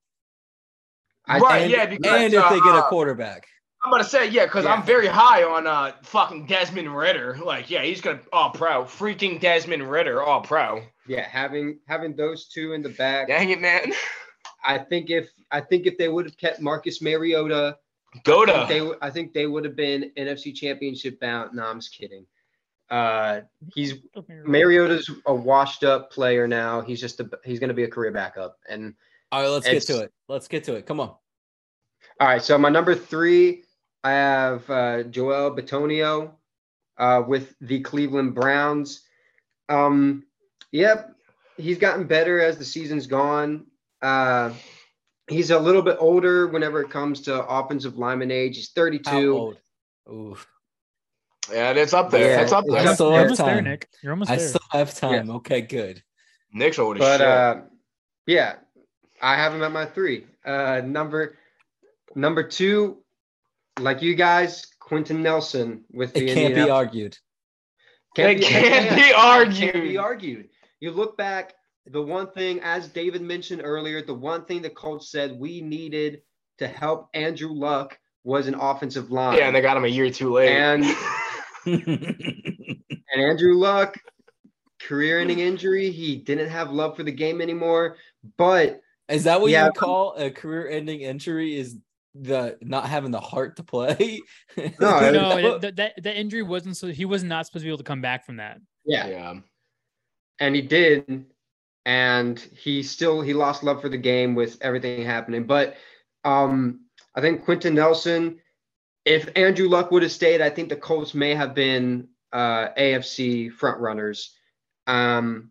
I Right, and, yeah, because, and if they get a uh, quarterback. I'm gonna say yeah, because Yeah. I'm very high on uh fucking Desmond Ridder. Like, yeah, he's gonna all pro. Freaking Desmond Ridder, all pro. yeah, having having those two in the back. Dang it, man. I think if I think if they would have kept Marcus Mariota, I think Goda. they w- I think they would have been NFC Championship bound. No, I'm just kidding. Uh, he's Mariota's a washed up player now. He's just a he's going to be a career backup. And All right, let's get to it. Let's get to it. Come on. all right, so my number three, I have uh, Joel Bitonio uh, with the Cleveland Browns. Um, yep, he's gotten better as the season's gone. Uh, he's a little bit older whenever it comes to offensive lineman age. He's How 32. old? Ooh. Yeah, it's up there. Yeah. It's up there. I still You're have almost there, time. Nick. You're almost I there. still have time. Okay, good. Nick's old as But uh, yeah, I have him at my three. Uh, number number two, like you guys, Quenton Nelson with the It can't be Indianapolis- argued. It can't be argued. Can't be argued. You look back, the one thing, as David mentioned earlier, the one thing the coach said we needed to help Andrew Luck was an offensive line. yeah, and they got him a year too late. And- and Andrew Luck, career-ending injury. He didn't have love for the game anymore. But Is that what Yeah. you call a career-ending injury? Is the not having the heart to play? No, it- no, that, that that injury wasn't so he was not supposed to be able to come back from that. yeah, yeah. and he did and he still he lost love for the game with everything happening but um i think quenton nelson if andrew luck would have stayed i think the colts may have been uh afc front runners um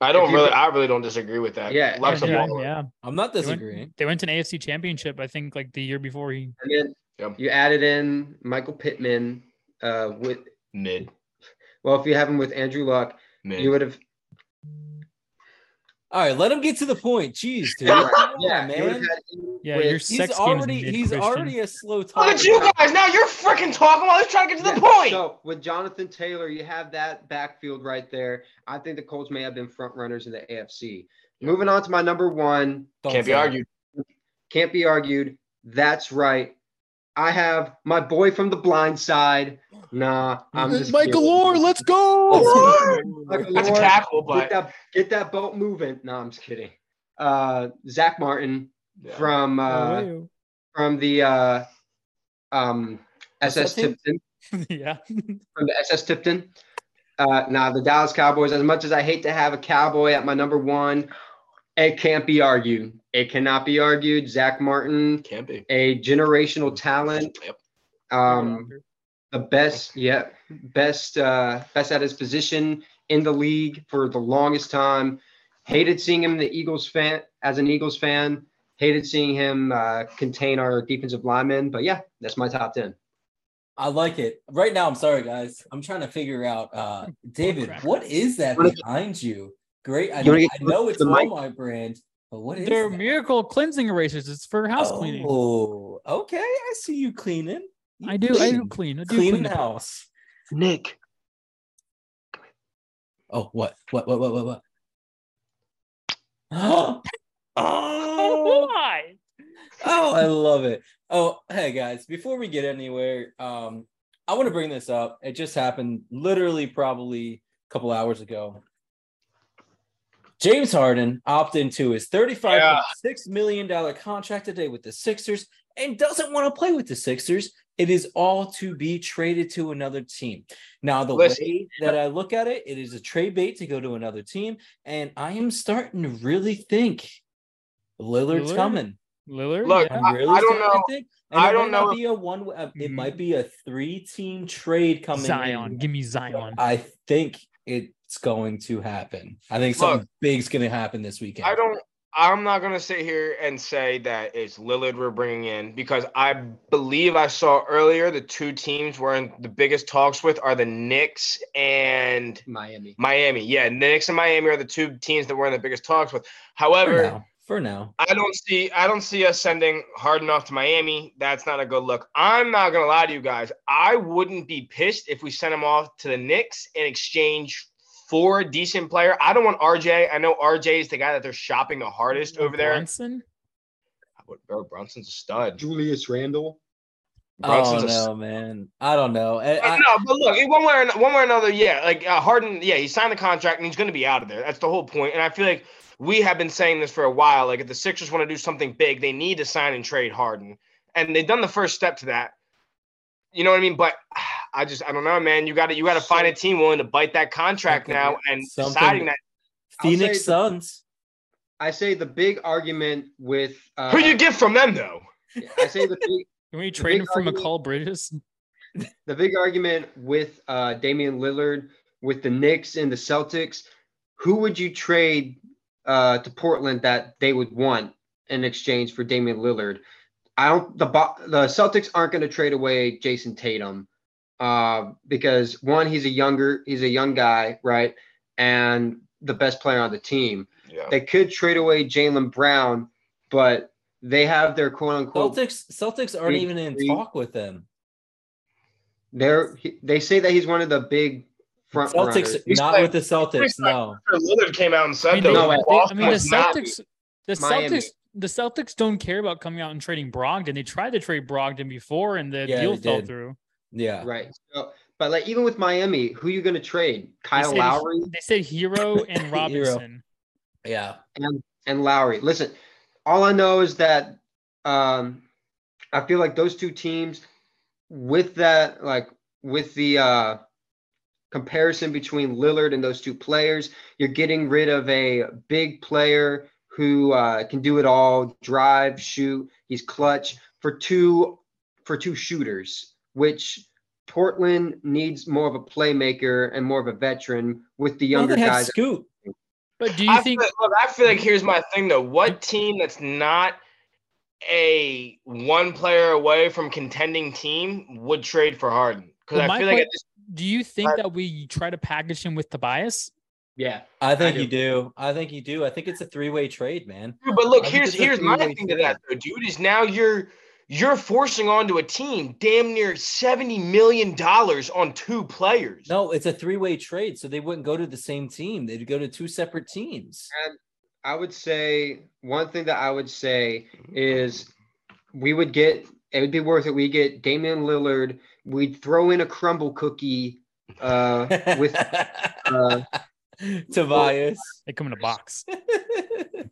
I don't really. I really don't disagree with that. Yeah, Luck's a yeah, baller. yeah. I'm not They went, disagreeing. they went to an AFC championship, I think, like the year before he. and then Yeah. you added in michael pittman uh with Mid. well if you have him with andrew luck Mid. you would have All right, let him get to the point. Jeez, dude. yeah, Come on, you would have man. Yeah, with- your He's sex game already he's Christian. already a slow Look talker. at you guys. Now you're freaking talking while he's trying to get to the Yeah, point. So with Jonathan Taylor, you have that backfield right there. I think the Colts may have been front runners in the AFC. Moving on to my number one, Don't Can't be say it. argued. can't be argued. That's right. I have my boy from the blind side. Nah, I'm just Michael kidding. Oher, let's go. Michael That's a Oher, tackle, Get but that, get that boat moving. No, I'm just kidding. Uh, Zack Martin Yeah. from uh, from the uh, um, SS team? Tipton. yeah. from the SS Tipton. Uh, now the Dallas Cowboys. As much as I hate to have a cowboy at my number one, it can't be argued. It cannot be argued. Zack Martin, can't be. a generational talent. Yep. Um, the best, yeah, best, uh, best at his position in the league for the longest time. Hated seeing him the Eagles fan as an Eagles fan. Hated seeing him uh, contain our defensive linemen. But yeah, that's my top ten. I like it. Right now, I'm sorry, guys. I'm trying to figure out, uh, David, what is that behind you? Great. I, know- I know it's the mic? Walmart brand, but what is They're that? miracle cleansing erasers. It's for house cleaning. Oh, okay. I see you cleaning. You I do. I do clean. clean. I do clean, clean. house. Nick. Oh, what? What? What? What? What? What? oh, Why? oh, I love it. Oh, hey guys, before we get anywhere, um, I want to bring this up. It just happened literally probably a couple hours ago. James Harden opted into his $35.6 million contract today with the Sixers, and doesn't want to play with the Sixers, it is all to be traded to another team. Now, the Listen. way that I look at it, it is a trade bait to go to another team. And I am starting to really think Lillard's Lillard? coming. Lillard. Look, yeah. I'm really I don't starting to know. think. And I it don't might know Be a one. uh, It Mm. might be a three-team trade coming. Zion. in. Give me Zion. I think it's going to happen. I think something big's going to happen this weekend. I don't. I'm not gonna sit here and say that it's Lillard we're bringing in because I believe I saw earlier the two teams we're in the biggest talks with are the Knicks and Miami. Miami. Yeah, Knicks and Miami are the two teams that we're in the biggest talks with. For However, now. For now. I don't see I don't see us sending Harden off to Miami. That's not a good look. I'm not gonna lie to you guys. I wouldn't be pissed if we sent him off to the Knicks in exchange for a decent player. I don't want RJ. I know RJ is the guy that they're shopping the hardest over there. Brunson. Bro, Brunson's a stud. Julius Randle. Brunson's oh a no, man. I don't know. I- But I- no, but look, one way or one way or another, yeah. Like uh, Harden, yeah, he signed the contract and he's going to be out of there. That's the whole point. And I feel like we have been saying this for a while. Like if the Sixers want to do something big, they need to sign and trade Harden, and they've done the first step to that. You know what I mean? But I just I don't know, man. You got to you got to find a team willing to bite that contract now and something- deciding that Phoenix say the- Suns. I say the big argument with uh, who you get from them though. I say the big Can we trade him for argument- Mikal Bridges? the big argument with uh, Damian Lillard, with the Knicks and the Celtics, who would you trade uh, to Portland that they would want in exchange for Damian Lillard? I don't. The the Celtics aren't going to trade away Jayson Tatum uh, because one, he's a younger, he's a young guy, right, and the best player on the team. Yeah. They could trade away Jaylen Brown, but they have their quote unquote Celtics Celtics aren't even in three. talk with them. They're they say that he's one of the big front Celtics runners. Not like- with the Celtics. he's like- No. Lillard came out and I said mean, though, they- No, I they- I mean, the was not- Celtics. The Miami. Celtics. The Celtics don't care about coming out and trading Brogdon. They tried to trade Brogdon before, and the Yeah, deal they fell did. through. Yeah. Right. So, but like even with Miami, who you going to trade? They Kyle said- Lowry They said Herro and Robinson. Yeah. and and Lowry. Listen, all I know is that um, I feel like those two teams, with that, like with the uh, comparison between Lillard and those two players, you're getting rid of a big player who uh, can do it all, drive, shoot. He's clutch for two for two shooters, which Portland needs more of a playmaker and more of a veteran with the Well, younger they have guys. Scoot. But do you I think? feel, look, I feel like here's my thing though. What team that's not a one player away from contending team would trade for Harden? Because Well, I my feel like que- just, Do you think I- that we try to package him with Tobias? Yeah. I think I you do. I think you do. I think it's a three-way trade, man. but look, I here's here's my three-way thing to that though, dude. Is now you're you're forcing onto a team damn near seventy million dollars on two players. No, it's a three-way trade, so they wouldn't go to the same team. They'd go to two separate teams. And I would say one thing that I would say is we would get it would be worth it. We get Damian Lillard. We'd throw in a crumble cookie uh, with uh, Tobias. They come in a box.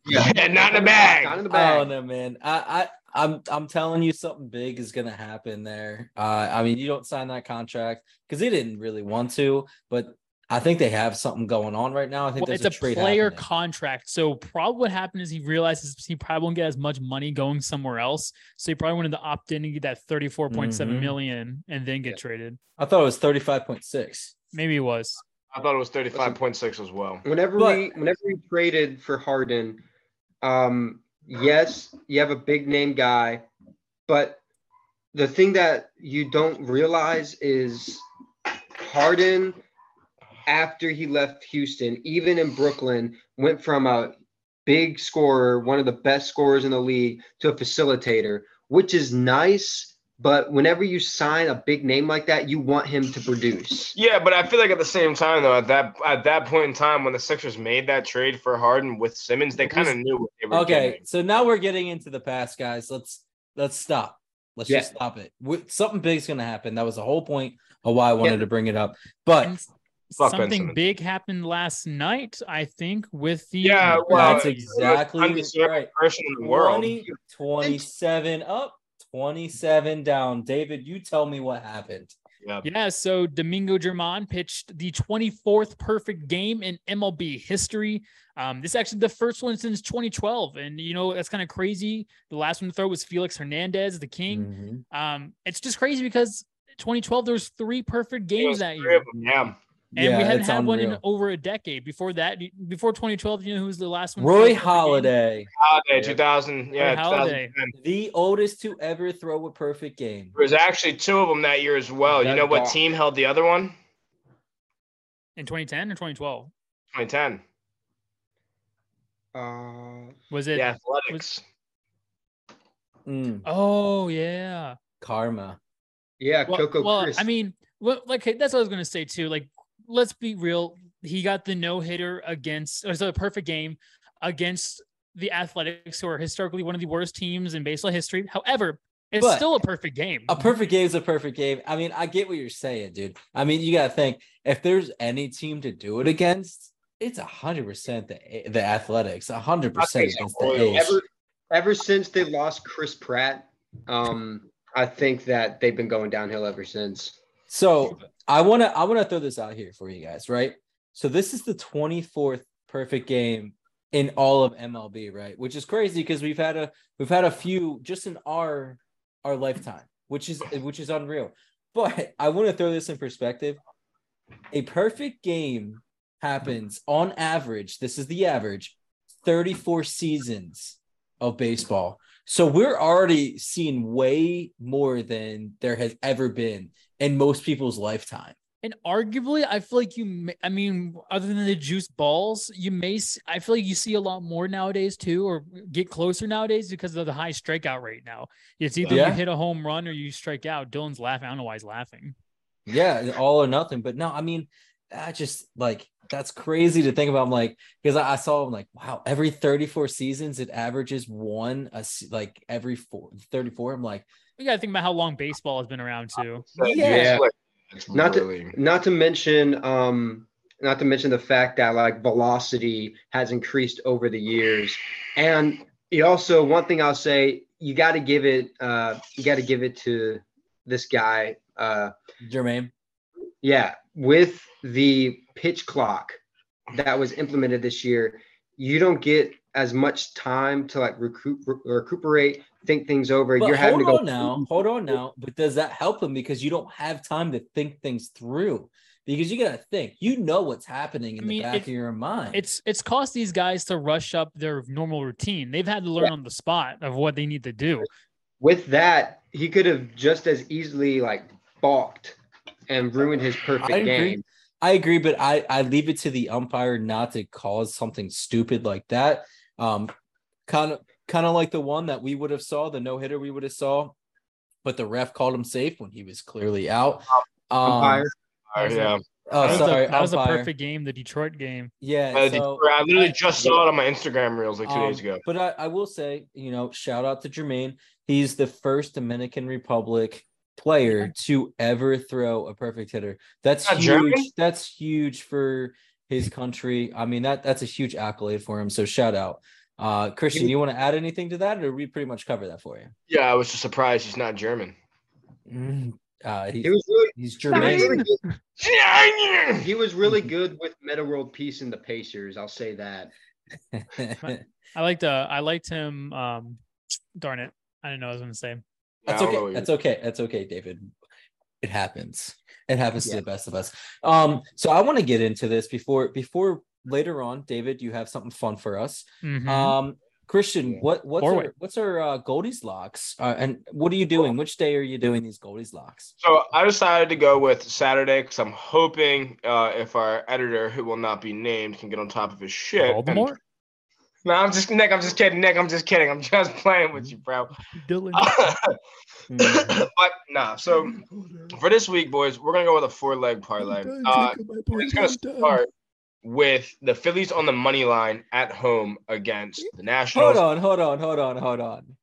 Yeah, not in the bag. Not in the Oh bag. no, man. I, I I'm I'm telling you something big is gonna happen there. Uh I mean you don't sign that contract because they didn't really want to, but I think they have something going on right now. I think Well, there's it's a, a, trade player happening. contract. So probably what happened is he realizes he probably won't get as much money going somewhere else. So he probably wanted to opt in and get that thirty-four point seven Mhm. million and then get Yeah. traded. I thought it was 35.6. Maybe it was. I thought it was thirty five point six as well. Whenever But- we whenever we traded for Harden, um, yes, you have a big name guy, but the thing that you don't realize is Harden, after he left Houston, even in Brooklyn, went from a big scorer, one of the best scorers in the league, to a facilitator, which is nice. But whenever you sign a big name like that, you want him to produce. Yeah, but I feel like at the same time though, at that at that point in time when the Sixers made that trade for Harden with Simmons, they kind of knew what they were Okay, getting. so now we're getting into the past, guys. Let's let's stop. Let's Yeah. just stop it. We- Something big's gonna happen. That was the whole point of why I wanted Yeah. to bring it up. But Fuck something big happened last night, I think, with the Yeah, well, that's exactly right. person in the world. 20, 27 up, 27 down. David, you tell me what happened. Yeah. Yeah, so Domingo German pitched the 24th perfect game in MLB history. Um, this is actually the first one since 2012. And, you know, that's kind of crazy. The last one to throw was Felix Hernandez, the king. Mhm. Um, it's just crazy because 2012, there was three perfect games was that three year. of them, Yeah. And Yeah, we hadn't it's had one in over a decade. Before that, before 2012, you know who was the last one? Roy throw a perfect game? Halladay, Halladay, 2000. Yeah, Halladay. 2010. the oldest to ever throw a perfect game. There was actually two of them that year as well. You know what Goff. team held the other one? in 2010 or 2012. 2010. Uh, Was it? The Athletics. Mm, Oh yeah. karma. yeah, Well, Coco well, Chris. I mean, well, like that's what I was gonna say too. Like, let's be real. He got the no hitter against, or so a perfect game against the Athletics, who are historically one of the worst teams in baseball history. However, it's But still a perfect game. A perfect game is a perfect game. I mean, I get what you're saying, dude. I mean, you gotta think if there's any team to do it against, it's a hundred percent the the Athletics, a hundred percent against the A's. ever ever since they lost Chris Pratt, um, I think that they've been going downhill ever since. So I want to I want to throw this out here for you guys, right? So this is the 24th perfect game in all of MLB, right? Which is crazy because we've had a we've had a few just in our our lifetime, which is which is unreal. But I want to throw this in perspective. A perfect game happens on average, this is the average, 34 seasons of baseball. So we're already seeing way more than there has ever been in most people's lifetime. and arguably, I feel like you. May, I mean, other than the juice balls, you may. I feel like you see a lot more nowadays too, or get closer nowadays because of the high strikeout rate. Now it's either Yeah. you hit a home run or you strike out. Dylan's laughing. I don't know why he's laughing. Yeah, all or nothing. But no, I mean, I just like that's crazy to think about. I'm like, because I, I saw I'm like, wow, every 34 seasons it averages one a like every four, 34. I'm like, We got to think about how long baseball has been around too. Yeah. It's Not to- Not to mention, um, not to mention the fact that like velocity has increased over the years, and you also one thing I'll say, you got to give it, uh, you got to give it to this guy, uh, Jermaine. yeah, with the pitch clock that was implemented this year, you don't get as much time to like recoup, recuperate, think things over. But You're having to go on now, hold on now. But does that help him because you don't have time to think things through? Because you gotta think, you know what's happening in I mean, the back it- of your mind. It's it's cost these guys to rush up their normal routine. They've had to learn on the spot of what they need to do. with that, he could have just as easily like balked and ruined his perfect I agree. game. I agree, but I I leave it to the umpire not to cause something stupid like that. Um, kind of kind of like the one that we would have saw, the no hitter we would have saw, but the ref called him safe when he was clearly out. Um, Umpire. Uh, yeah. Oh, that was, sorry, a, that was a perfect game, the Detroit game. Yeah, Uh, so, I literally just saw it on my Instagram reels like two um, days ago. But I, I will say, you know, shout out to Jermaine. He's the first Dominican Republic player to ever throw a perfect hitter. That's Not huge. Germany? That's huge for his country. I mean, that that's a huge accolade for him. So shout out. Uh Christian, you want to add anything to that, or we pretty much cover that for you? Yeah, I was just surprised he's not German. Mm, Uh, he, He was really, he's he was really good. He was really good with Meta World Peace and the Pacers. I'll say that. I liked uh I liked him. Um, darn it, I didn't know what I was gonna say. That's I don't know okay. That's okay. That's okay, David. It happens. It happens Yeah. to the best of us. Um, so I want to get into this before before later on, David. You have something fun for us. Mhm. Um, Christian, what what's Forward. our, what's our uh, Goldie's locks? Uh, and what are you doing? Which day are you doing these Goldie's locks? So I decided to go with Saturday because I'm hoping uh, if our editor, who will not be named, can get on top of his shit. and- Baltimore, No, I'm just Nick. I'm just kidding, Nick. I'm just kidding. I'm just playing with you, bro. Dylan. But nah. So for this week, boys, we're gonna go with a four leg parlay. Uh, it's gonna start with the Phillies on the money line at home against the Nationals. Hold on, hold on, hold on, hold on.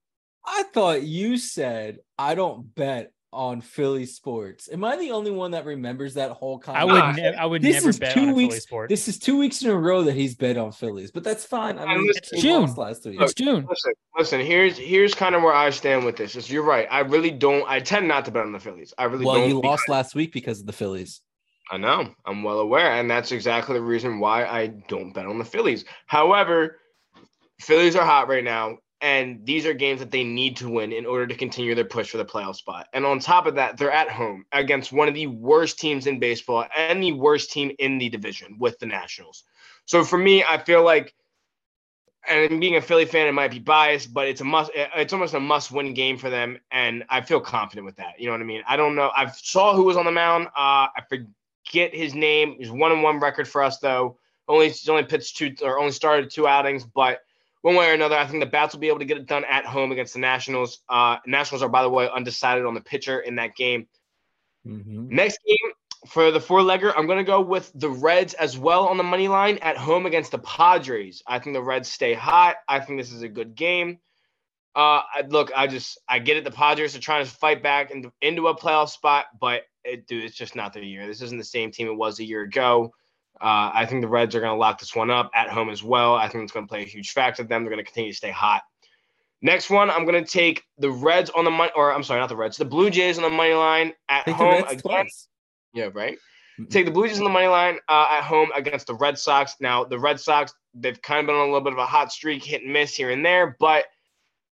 I thought you said I don't bet on Philly sports. Am I the only one that remembers that whole I would Nah, ne- I would this never is bet two on a Philly weeks- sport. This is two weeks in a row that he's bet on Phillies, but that's fine. I mean, listen- It's June. lost last week. it's June. Listen, listen. Here's here's kind of where I stand with this. Is you're right. I really don't. I tend not to bet on the Phillies. I really Well, don't. you lost last week because of the Phillies. I know. I'm well aware, and that's exactly the reason why I don't bet on the Phillies. However, Phillies are hot right now, and these are games that they need to win in order to continue their push for the playoff spot. And on top of that, they're at home against one of the worst teams in baseball and the worst team in the division with the Nationals. So for me, I feel like and being a Philly fan, it might be biased, but it's a must. It's almost a must-win game for them, and I feel confident with that. You know what I mean? I don't know. I saw who was on the mound. Uh, I forget his name. He's one and one record for us though. Only he's only pitched two or only started two outings, but one way or another, I think the Bats will be able to get it done at home against the Nationals. Uh, Nationals are, by the way, undecided on the pitcher in that game. Mhm. Next game for the four legger, I'm going to go with the Reds as well on the money line at home against the Padres. I think the Reds stay hot. I think this is a good game. Uh, I, look, I just I get it. The Padres are trying to fight back into, into a playoff spot, but it, dude, it's just not their year. This isn't the same team it was a year ago. Uh, I think the Reds are going to lock this one up at home as well. I think it's going to play a huge factor to them. They're going to continue to stay hot. Next one, I'm going to take the Reds on the money, or I'm sorry, not the Reds, the Blue Jays on the money line at Take home Reds again. twice. Yeah, right. Take the Blue Jays on the money line uh, at home against the Red Sox. Now, the Red Sox, they've kind of been on a little bit of a hot streak, hit and miss here and there. But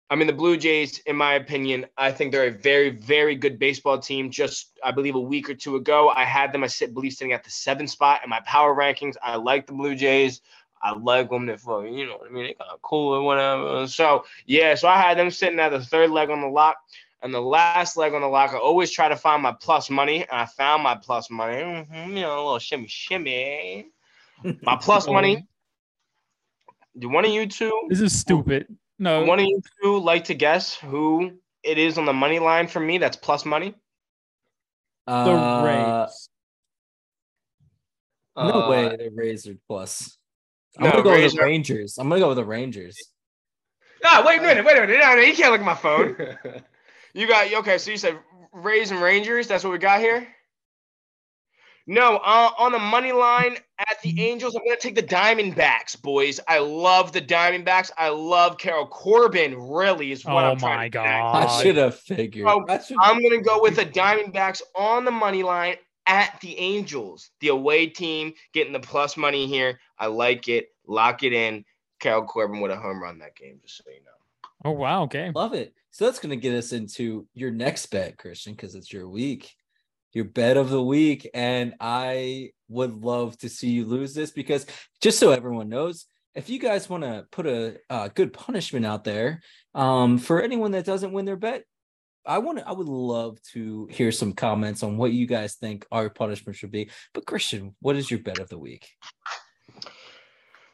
I mean, the Blue Jays, in my opinion, I think they're a very, very good baseball team. Just, I believe, a week or two ago, I had them, I sit, believe, sitting at the seventh spot in my power rankings. I like the Blue Jays. I like them. They're fucking, you know what I mean? They kind of cool or whatever. So, yeah, so I had them sitting at the third leg on the lock. And the last leg on the lock, I always try to find my plus money. And I found my plus money. Mhm, you know, a little shimmy, shimmy. My plus money. Do one of you two, This is stupid. No, one of you two like to guess who it is on the money line for me that's plus money? the Uh, Rays. No Uh, way, the Rays are plus. I'm No, gonna go Rays with the are- Rangers. I'm gonna go with the Rangers. Ah, wait a minute, wait a minute. No, no, you can't look at my phone. You got okay. So you said Rays and Rangers. That's what we got here. No, uh, on the money line at the Angels, I'm gonna take the Diamondbacks, boys. I love the Diamondbacks. I love Carroll Corbin. Really is what Oh I'm trying my to get at. God. I should have figured. Oh, I should- I'm gonna go with the Diamondbacks on the money line at the Angels, the away team getting the plus money here. I like it. Lock it in. Carroll Corbin with a home run that game, just so you know. Oh wow. Okay. Love it. So that's going to get us into your next bet, Christian, because it's your week, your bet of the week. And I would love to see you lose this because just so everyone knows, if you guys want to put a, uh good punishment out there um, for anyone that doesn't win their bet, I want I would love to hear some comments on what you guys think our punishment should be. But Christian, what is your bet of the week?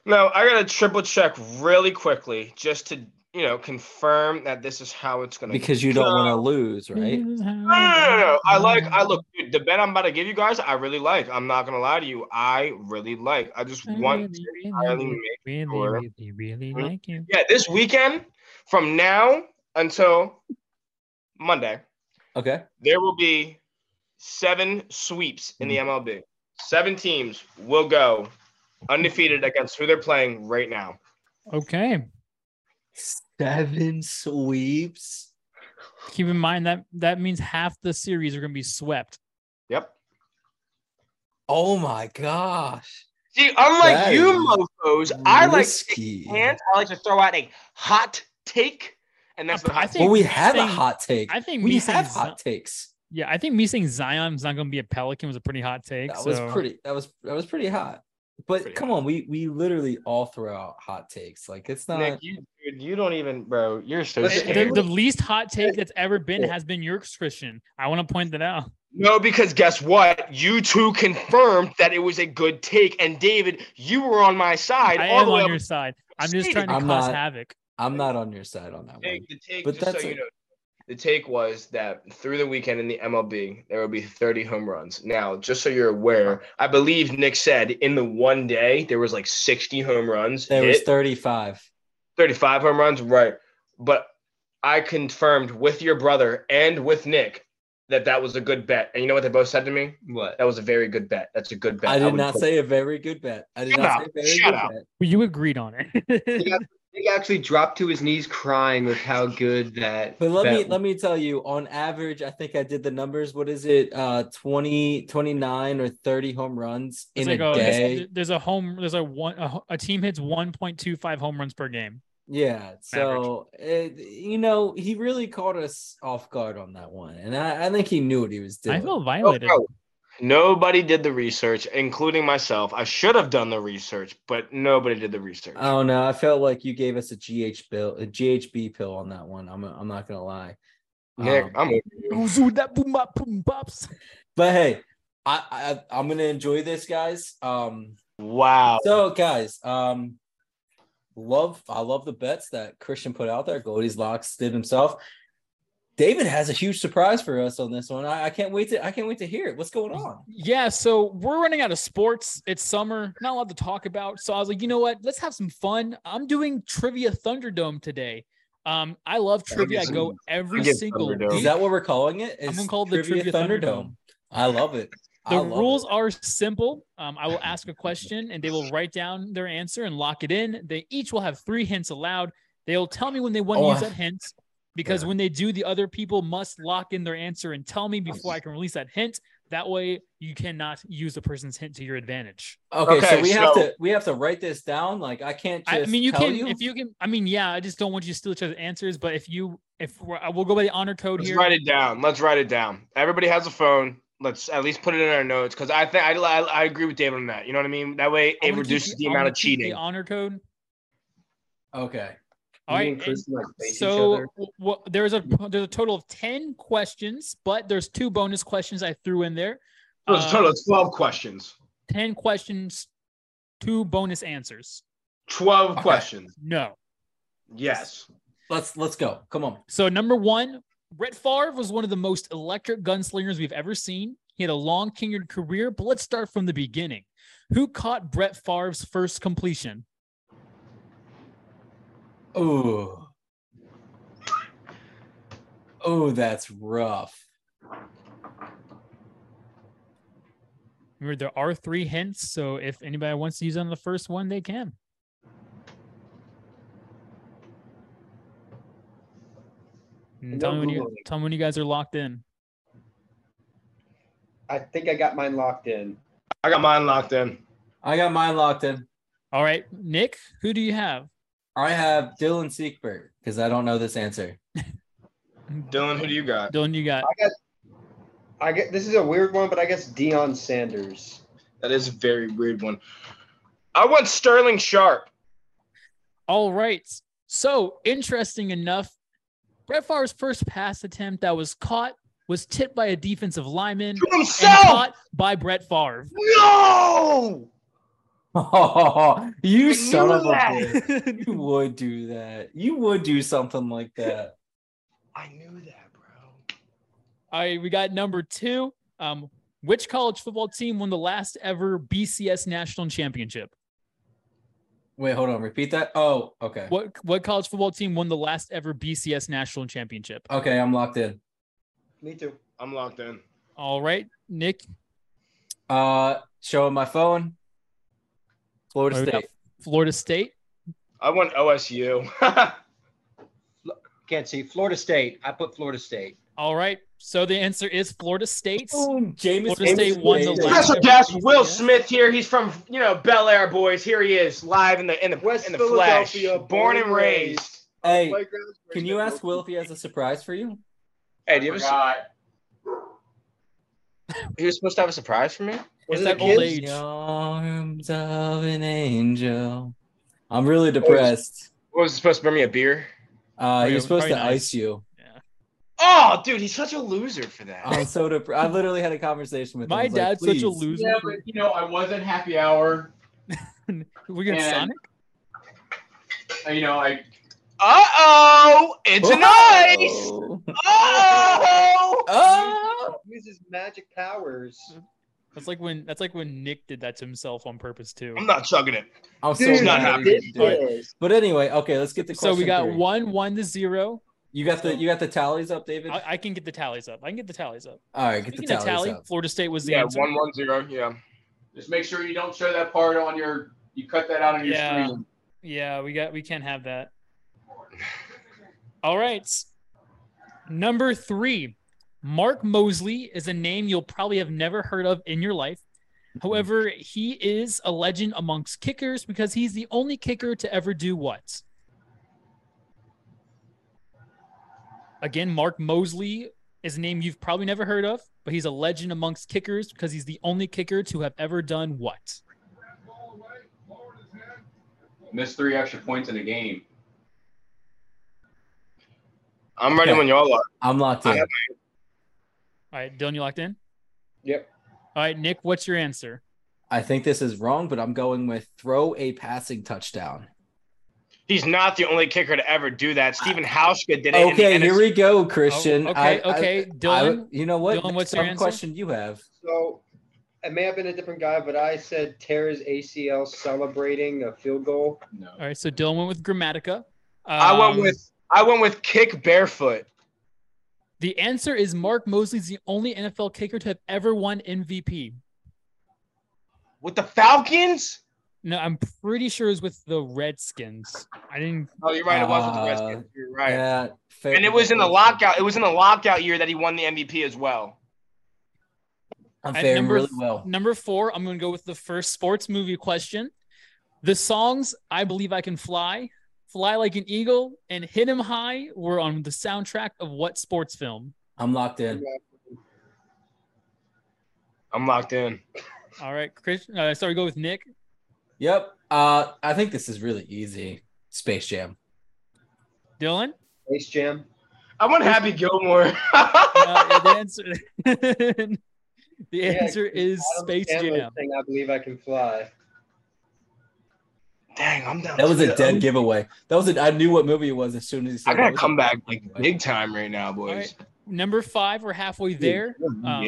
No, I gotta triple check really quickly just to you know confirm that this is how it's gonna. Because you don't want to lose, right? No, no, no, no. I like. I look. Dude, the bet I'm about to give you guys, I really like. I'm not gonna lie to you. I really like. I just want to entirely make really, sure. really, really Mhm. like you. Yeah, this weekend, from now until Monday, Okay. there will be seven sweeps in the MLB. Seven teams will go undefeated against who they're playing right now. Okay. Seven sweeps. Keep in mind that that means half the series are going to be swept. Yep. Oh my gosh. See, unlike That you is mofos, I like to hands. I like to throw out a hot take, and that's I- what I hot think- Well, we me have a hot take. I think we me have hot Zi- takes. Yeah, I think me saying Zion's not going to be a Pelican was a pretty hot take. That so. was pretty. That was that was pretty hot. But Pretty come on, we we literally all throw out hot takes. Like it's not. Nick, you, dude, you don't even, bro. You're so The, the least hot take that's ever been has been yours, Christian. I want to point that out. No, because guess what? You two confirmed that it was a good take, and David, you were on my side I all am the way on your side. I'm just trying to I'm cause not- havoc. I'm not on your side on that one. Take, the take, But just so that's you know, the take was that through the weekend in the MLB, there will be 30 home runs. Now, just so you're aware, I believe Nick said in the one day there was like 60 home runs. There was hit. 35. 35 home runs, right? But I confirmed with your brother and with Nick that that was a good bet. And you know what they both said to me? What? That was a very good bet. That's a good bet. I did would not put- say a very good bet. I did Shut not up. say a very Shut good up. bet. You agreed on it. He actually dropped to his knees crying with how good that. But let bet me let me tell you, on average, I think I did the numbers. What is it? Uh 20, 29 or 30 home runs It's in like a a, day. there's a home there's a one a, a team hits 1.25 home runs per game. Yeah. So it, you know, he really caught us off guard on that one. And I, I think he knew what he was doing. I felt Oh, violated. bro. Nobody did the research, including myself. I should have done the research, but nobody did the research. Oh don't. I felt like you gave us a GH bill, a GHB pill on that one. I'm I'm not gonna lie. Nick, Um, I'm over you. Ooh, that boom bop boom but hey, I, I I'm gonna enjoy this, guys. Um, Wow. so guys, um, love I love the bets that Christian put out there. Goldie's locks did himself. David has a huge surprise for us on this one. I, I can't wait to I can't wait to hear it. What's going on? Yeah, so we're running out of sports. It's summer, not a lot to talk about. So I was like, you know what? Let's have some fun. I'm doing Trivia Thunderdome today. Um, I love trivia. I go every I single Thunderdome. Is that what we're calling it? I'm It's gonna call it the Trivia Thunderdome. I love it. The love rules it. are simple. Um, I will ask a question and they will write down their answer and lock it in. They each will have three hints allowed. They'll tell me when they want to Oh, use that hint because Yeah. when they do, the other people must lock in their answer and tell me before I can release that hint. That way, you cannot use the person's hint to your advantage. Okay, so Okay, we have to we have to write this down. Like I can't just I mean, you tell can you. if you can. I mean, yeah, I just don't want you to steal each other's answers. But if you, if we're, uh, I will go by the honor code Let's here. write it down. Let's write it down. Everybody has a phone. Let's at least put it in our notes because I think I, I I agree with David on that. You know what I mean? That way it gonna keep reduces the I'm amount of cheating. The honor code. okay. All Me and Chris, like, each So other. w- w- there's a there's a total of ten questions, but there's two bonus questions I threw in there. So it's a Uh, total of twelve questions. ten questions, two bonus answers. Twelve Okay. questions. No. Yes. Let's let's go. Come on. So number one, Brett Favre was one of the most electric gunslingers we've ever seen. He had a long tenured career, but let's start from the beginning. Who caught Brett Favre's first completion? Oh. Oh, that's rough. Remember, there are three hints, so if anybody wants to use on the first one, they can. And Tell me, when you, tell me when you guys are locked in. I think I got mine locked in. I got mine locked in. I got mine locked in. All right, Nick, who do you have? I have Dylan Siegberg because I don't know this answer. Dylan, who do you got? Dylan, you got. I get this is a weird one, but I guess Deion Sanders. That is a very weird one. I want Sterling Sharpe. All right. So interesting enough, Brett Favre's first pass attempt that was caught was tipped by a defensive lineman To and himself. caught by Brett Favre. No. Oh, you I son knew of a bitch. You would do that. You would do something like that. I knew that, bro. All right, we got number two. Um, which college football team won the last ever BCS national championship? Wait, hold on. Repeat that. Oh, okay. What what college football team won the last ever BCS national championship? Okay, I'm locked in. Me too. I'm locked in. All right, Nick. Uh, showing my phone. Florida What got? State. Florida State. I want OSU. Can't see Florida State. I put Florida State. All right. So the answer is Florida State. Boom, Jameis Florida State Winston. won the Jameis. last- Special guest Will Smith here. He's from you know Bel Air boys. Here he is, live in the in the West in the flesh, Philadelphia, born and raised. Hey, can you ask Will if he has a surprise for you? Hey, do you have a, he was supposed to have a surprise for me. It's it that the old kids? age. The arms of an angel. I'm really depressed. What was he supposed to bring me a beer? Uh, Very- you're supposed to nice. ice you. Oh, dude, he's such a loser for that. I'm so depressed. I literally had a conversation with him. I My was like, such a loser. Yeah, but you know, I was at happy hour. we get And- Sonic. You know, I Uh oh, it's an ice. Oh. Oh. Uses magic powers. That's like when that's like when Nick did that to himself on purpose too. I'm not chugging it. I'm so Dude, not happy. didn't do it. This. But anyway, okay, let's get the So we got three. one, one to zero. You got the you got the tallies up, David. I, I can get the tallies up. I can get the tallies up. All right, get Speaking the tallies tally, up. Florida State was the Yeah, answer. one one zero. Yeah. Just make sure you don't show that part on your. You cut that out on your Yeah. screen. Yeah, we got we can't have that. All right. Number three, Mark Moseley is a name you'll probably have never heard of in your life. However, he is a legend amongst kickers because he's the only kicker to ever do what? Again, Mark Moseley is a name you've probably never heard of, but he's a legend amongst kickers because he's the only kicker to have ever done what? Missed three extra points in a game. I'm ready Okay. when y'all are. I'm locked in. All right, Dylan, you locked in? Yep. All right, Nick, what's your answer? I think this is wrong, but I'm going with throw a passing touchdown. He's not the only kicker to ever do that. Stephen Hauschka did it. in Okay, the here we go, Christian. Oh, okay, I- I- okay, I- Dylan. you know what? Dylan, what's Some your answer? question you have? So it may have been a different guy, but I said tears ACL celebrating a field goal. No. All right, so Dylan went with Gramatica. I went Um, with I went with kick barefoot. the answer is Mark Moseley's the only NFL kicker to have ever won MVP. With the Falcons? No, I'm pretty sure it was with the Redskins. I didn't. Oh, you're right. It was with the Uh, Redskins. You're right. Yeah, fair- and it was in the lockout. It was in the lockout year that he won the MVP as well. I'm At faring number really well. Number four, I'm going to go with the first sports movie question. The songs "I Believe I Can Fly," "Fly Like an Eagle," and "Hit 'Em High" were on the soundtrack of what sports film? I'm locked in. I'm locked in. All right, Chris. Uh, sorry, go with Nick. Yep. Uh, I think this is really easy. Space Jam. Dylan. Space Jam. I want Happy Gilmore. Uh, the answer. the Yeah, answer is Adam Space Sandler Jam. Thing, I believe I can fly. Dang, I'm down. That was a to- dead giveaway. That was a, I knew what movie it was as soon as he said. I gotta a come back like big time right now, boys. right, number five. We're halfway there. Um.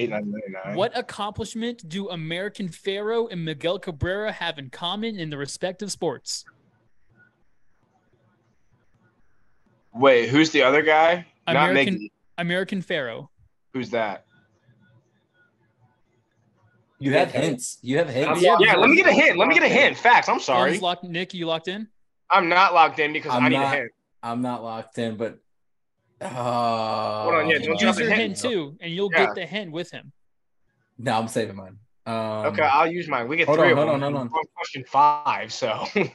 What accomplishment do American Pharoah and Miguel Cabrera have in common in the respective sports? Wait, who's the other guy? Not American Mickey. American Pharoah. Who's that? You have hints. You have hints. I'm Yeah, Yeah, let me get a hint. Let me get a hint. Facts. I'm sorry. One's Locked, Nick, you locked in? I'm not locked in because I'm I need not- a hint. I'm not locked in, but. Uh, on, yeah, don't use your hint. hint too, and you'll Yeah. get the hint with him. No, I'm saving mine. Um, Okay, I'll use mine. We get hold three on, of hold them. on, hold on. We're on Question five. So I'm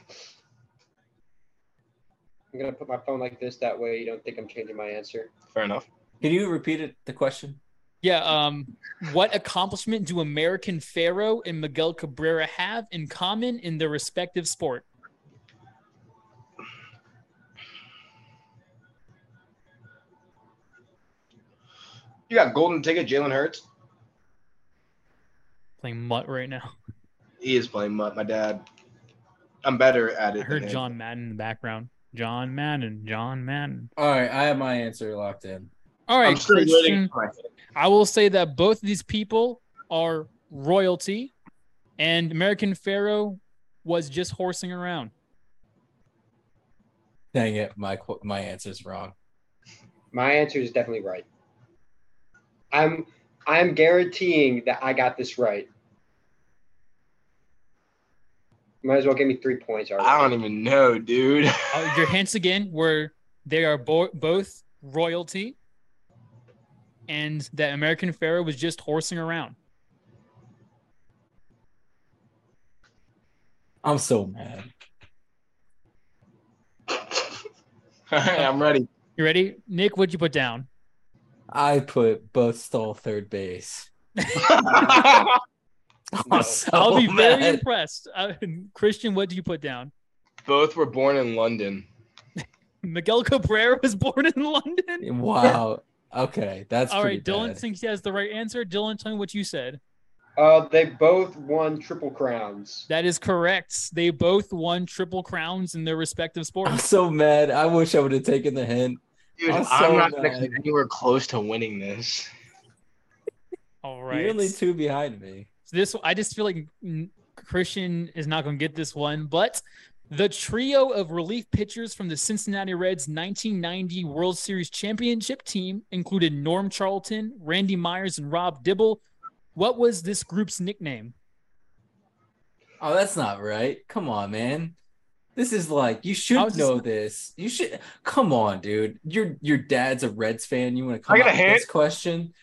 gonna put my phone like this. That way you don't think I'm changing my answer. fair enough. Can you repeat it? The question. Yeah. Um, what accomplishment do American Pharoah and Miguel Cabrera have in common in their respective sport? You got golden ticket, Jalen Hurts. Playing mutt right now. He is playing mutt. My dad. I'm better at it. I heard than him. John Madden in the background. John Madden. John Madden. All right, I have my answer locked in. All right, I'm still Christian. Waiting. for my hint. I will say that both of these people are royalty, and American Pharoah was just horsing around. Dang it, my qu- my answer's wrong. My answer is definitely right. I'm I'm guaranteeing that I got this right. Might as well give me three points already. I don't even know, dude. Uh, your hints again were they are bo- both royalty, and that American Pharoah was just horsing around. I'm so mad. I'm ready. You ready, Nick? What'd you put down? I put both stole third base. I'm so I'll be very impressed. Uh, Christian, what did you put down? Both were born in London. Miguel Cabrera was born in London. Wow. Okay, that's all right. Dylan bad. thinks he has the right answer. Dylan, tell me what you said. Uh, they both won triple crowns. That is correct. They both won triple crowns in their respective I'm sports. so mad. I wish I would have taken the hint. Dude, I'm I'm, not anywhere close to winning this. All right. You're only two behind me. So this, I just feel like Christian is not going to get this one, but The trio of relief pitchers from the Cincinnati Reds 1990 World Series championship team included Norm Charlton, Randy Myers, and Rob Dibble. What was this group's nickname? Oh, that's not right. Come on, man. This is like you should was just- know this. You should come on, dude. Your your dad's a Reds fan. You want to come I got a with hint? this question?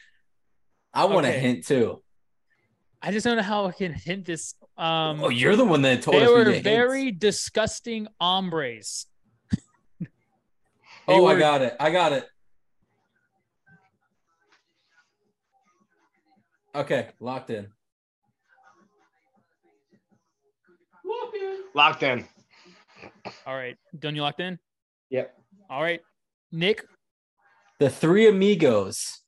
I want a hint too. I just don't know how I can hint this. Um, oh, you're the one that told they us we were get hints. very disgusting hombres. They Oh, I got it. I got it. Okay, locked in. Locked in. All right, done. You locked in. Yep. All right, Nick. The three amigos.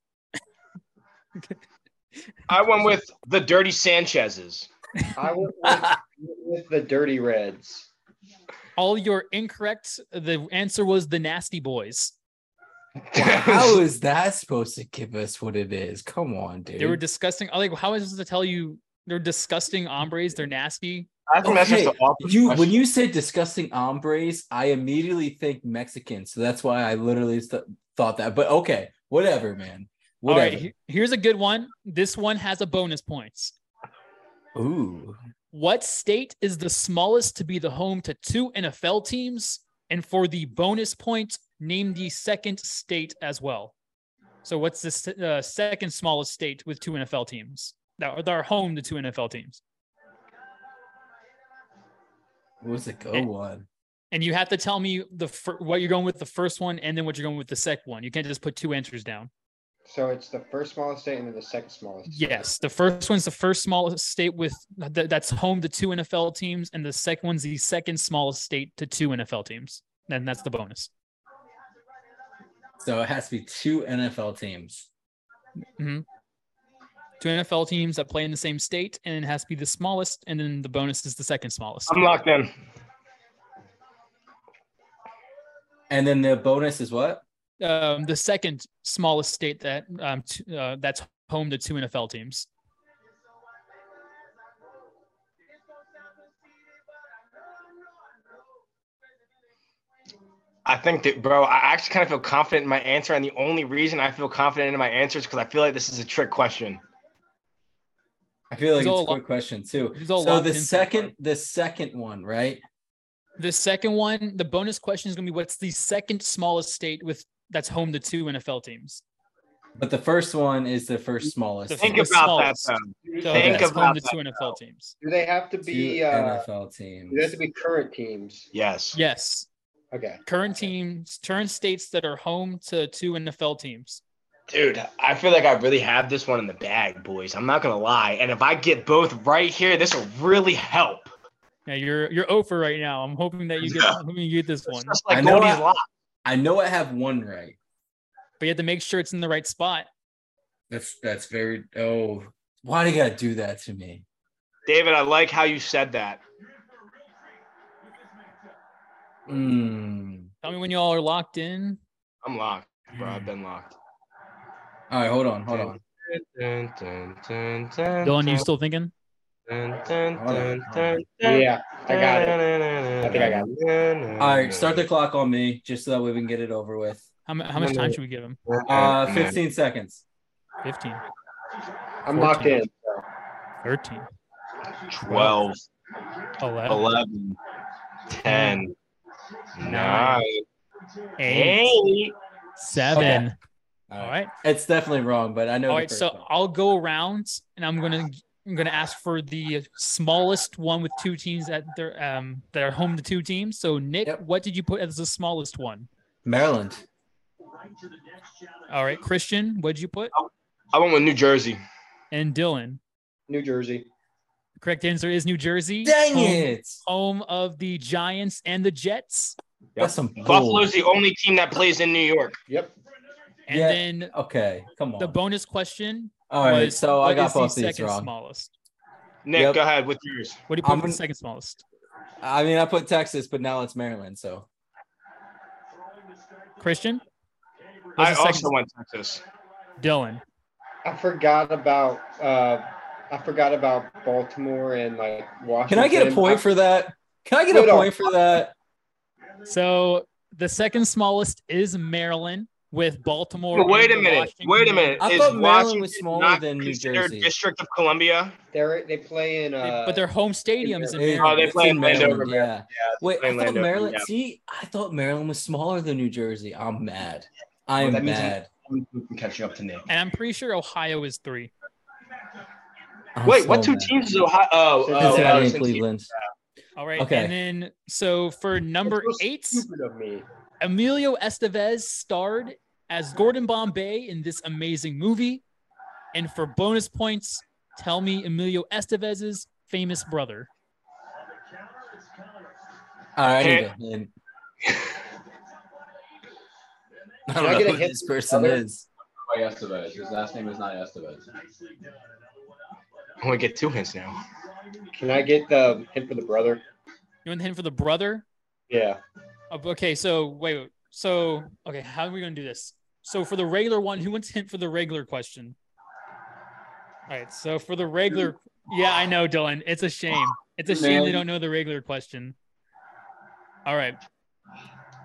I went with the Dirty Sanchez's. I went with, with the Dirty Reds. All you're incorrect. The answer was the Nasty Boys. How is that supposed to give us what it is? Come on, dude. They were disgusting. I Like, how is this to tell you? They're disgusting hombres. They're nasty. I think that's just Okay, an you when you say disgusting hombres, I immediately think Mexican. So that's why I literally th- thought that. But okay, whatever, man. All Whatever. right, he- here's a good one. This one has a bonus points. Ooh. What state is the smallest to be the home to two NFL teams? And for the bonus point, name the second state as well. So, what's the uh, second smallest state with two NFL teams that are, that are home to two NFL teams? What was the go And- one? And you have to tell me the fir- what you're going with the first one, and then what you're going with the second one. You can't just put two answers down. So it's the first smallest state and then the second smallest. state. Yes, the first one's the first smallest state with th- that's home to two NFL teams, and the second one's the second smallest state to two NFL teams. And that's the bonus. So it has to be two NFL teams. Hmm. Two NFL teams that play in the same state, and it has to be the smallest, and then the bonus is the second smallest. I'm locked in. And then the bonus is what? Um, the second smallest state that um, t- uh, that's home to two NFL teams. I think that, bro, I actually kind of feel confident in my answer. And the only reason I feel confident in my answer is because I feel like this is a trick question. I feel like It's it's, all a lo- quick question too. So the second, far. the second one, right? The second one, the bonus question is going to be what's the second smallest state with that's home to two NFL teams. But the first one is the first smallest. The Think The about smallest. that, though. So Think that's home about to that, two NFL teams. Do they have to two be? Uh, NFL teams. do they have to be current teams? Yes. Yes, Okay. current teams, current states that are home to two NFL teams. Dude, I feel like I really have this one in the bag, boys. I'm not going to lie. And if I get both right here, this will really help. Yeah, you're you're over right now. I'm hoping that you get Yeah. hoping you get this one, It's just like I know Goldie's I- lock. I know I have one right. but you have to make sure it's in the right spot. That's that's very oh why do you gotta do that to me? David, I like how you said that. Mm. Tell me when y'all are locked in. I'm locked, bro. I've been locked. All right, hold on, hold on. Dylan, you still thinking? Yeah, I got it. I think I got it. All right, start the clock on me just so that way we can get it over with. How, how much time should we give him? Uh 15 seconds. 15, I'm locked in. 13, 12, 11, 11, 10, Nine. 8, 8. 7. All All right. right. It's definitely wrong, but I know All the right. first So one. I'll go around and I'm gonna I'm gonna ask for the smallest one with two teams that they're um that are home to two teams. So Nick, Yep. what did you put as the smallest one? Maryland. All right, Christian, what did you put? I went with New Jersey. And Dylan. New Jersey. The correct answer is New Jersey. Dang home, it. Home of the Giants and the Jets. That's some bull. Buffalo's the only team that plays in New York. Yep. And Yeah. then Okay, come on. the bonus question All right, was so I got is the both these second wrong. smallest? Nick, Yep. go ahead with yours. What do you put I'm for the gonna- second smallest? I mean, I put Texas, but now it's Maryland. So Christian? What's I the second- also went Texas. Dylan. I forgot about uh I forgot about Baltimore and like Washington. can I get a point for that? Can I get a Wait, point for that? So the second smallest is Maryland with Baltimore. But wait a minute. Washington. Wait a minute. I Is thought Maryland Washington was smaller not than New Jersey. District of Columbia? They're they play in They- uh but their home stadiums in It- Oh, they play in in Landover, Maryland, Maryland. yeah. Wait, I thought Landover, Maryland. yeah. See, I thought Maryland was smaller than New Jersey. I'm mad. I'm that means- mad. I'm catching up to Nick. And I'm pretty sure Ohio is three. I'm Wait, so what two mad. teams is Ohio? Oh, oh, Cincinnati oh, and Cincinnati. Cleveland. All right. Okay. And then so for number so eight, stupid of me. Emilio Estevez starred as Gordon Bombay in this amazing movie. And for bonus points, tell me Emilio Estevez's famous brother. All right, I need Hint. a hint. I Can don't I know get a who hint this from person brother? is. By Estevez. His last name is not Estevez. I want to get two hints now. Can I get the hint for the brother? You want the hint for the brother? Yeah. Okay, so wait, wait. So okay, how are we gonna do this? So for the regular one, who wants hint for the regular question? All right, so for the regular, yeah, I know, Dylan. It's a shame. It's a shame they don't know the regular question. All right,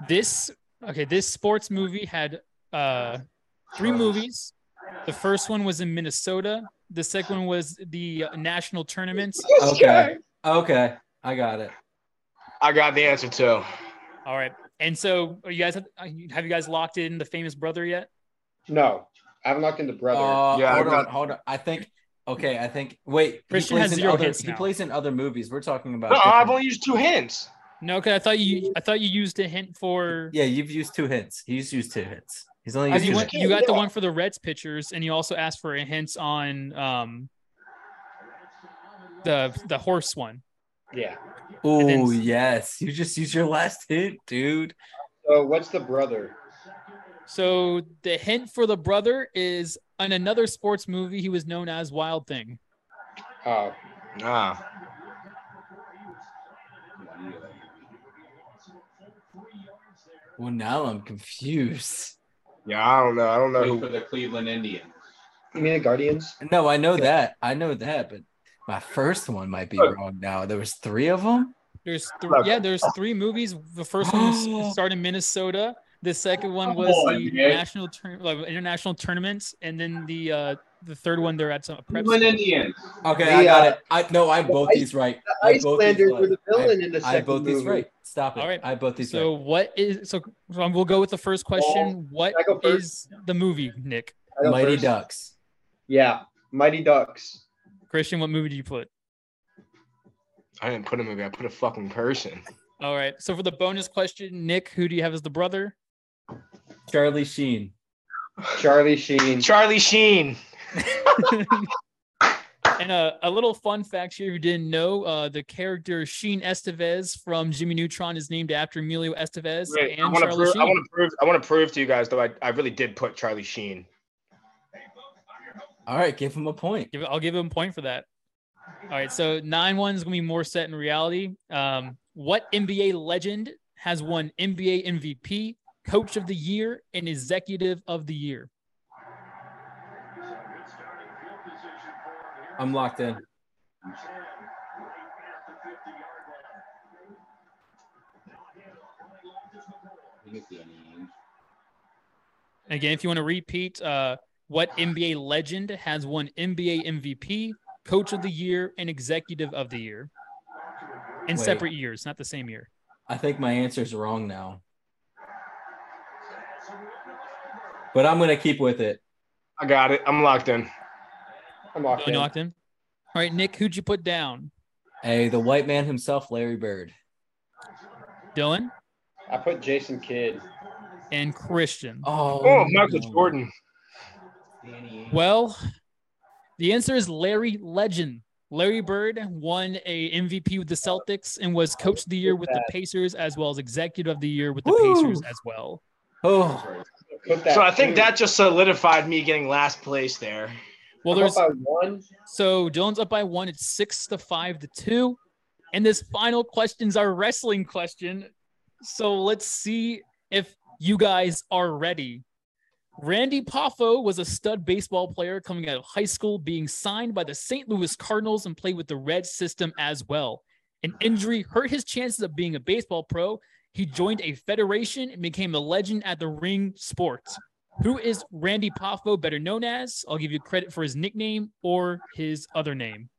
this okay. This sports movie had uh three movies. The first one was in Minnesota. The second one was the uh, national tournament. Okay. Okay. I got it. I got the answer too. All right, and so are you guys have, have you guys locked in the famous brother yet? No, I haven't locked in the brother. Uh, Yeah, I hold on, hold on. I think. Okay, I think. Wait, Christian he has plays in zero other. hits He now. plays in other movies. We're talking about. No, I've only used two hints. No, because I thought you I thought you used a hint for Yeah, you've used two hints. He's used two hints. He's only used you two went, hints. you got the one for the Reds pitchers, and you also asked for a hints on um the the horse one. Yeah. Oh yes, you just used your last hint, dude. So what's the brother? So the hint for the brother is on another sports movie. He was known as Wild Thing. Oh, Ah, Well, now I'm confused. yeah, I don't know. I don't know Played who. for the Cleveland Indians. you mean the Guardians? No, I know that. I know that, but my first one might be wrong now. There was three of them. There's three. Yeah, there's three movies. The first one was started in Minnesota. The second one was on, the Nick. national tour- like international tournaments, and then the uh the third one they're at some prep. Cleveland school. Indians. Okay, The, I got uh, it. I no, I both ice- these right. The I have both these Icelanders were the villain in the second I have second both these right. Stop it. All right. I both these So right. what is so um, we'll go with the first question. What I go first? is the movie, Nick? Mighty first. Ducks. Yeah, Mighty Ducks. Christian, what movie do you put? I didn't put a movie. I put a fucking person. All right. So for the bonus question, Nick, who do you have as the brother? Charlie Sheen. Charlie Sheen. Charlie Sheen. and a, a little fun fact here, if you didn't know, uh, the character Sheen Estevez from Jimmy Neutron is named after Emilio Estevez Wait, I and want to Charlie prove. Sheen. I want to prove. I want to prove to you guys though. I, I really did put Charlie Sheen. All right, give him a point. Give, I'll give him a point for that. All right, so nine one is gonna be more set in reality. Um, what NBA legend has won NBA MVP, Coach of the Year, and Executive of the Year? I'm locked in. Again, if you want to repeat, uh, what NBA legend has won NBA MVP, Coach of the Year, and Executive of the Year? In Wait. separate years, not the same year. I think my answer's wrong now. But I'm gonna keep with it. I got it. I'm locked in. I'm locked in. locked in. All right, Nick, who'd you put down? Hey, the white man himself, Larry Bird. Dylan I put Jason Kidd. and Christian. Oh, Oh, Michael no. Jordan. Well, the answer is Larry Legend. Larry Bird won a MVP with the Celtics and was Coach of the Year with the Pacers, as well as Executive of the Year with the Woo! Pacers as well. Oh, So I think that just solidified me getting last place there. Well, there's one. so Dylan's up by one. It's six to five to two, and this final question's our wrestling question. So let's see if you guys are ready. Randy Poffo was a stud baseball player coming out of high school, being signed by the St. Louis Cardinals and played with the Red System as well. An injury hurt his chances of being a baseball pro. He joined a federation and became a legend at the ring sport. Who is Randy Poffo better known as? I'll give you credit for his nickname or his other name.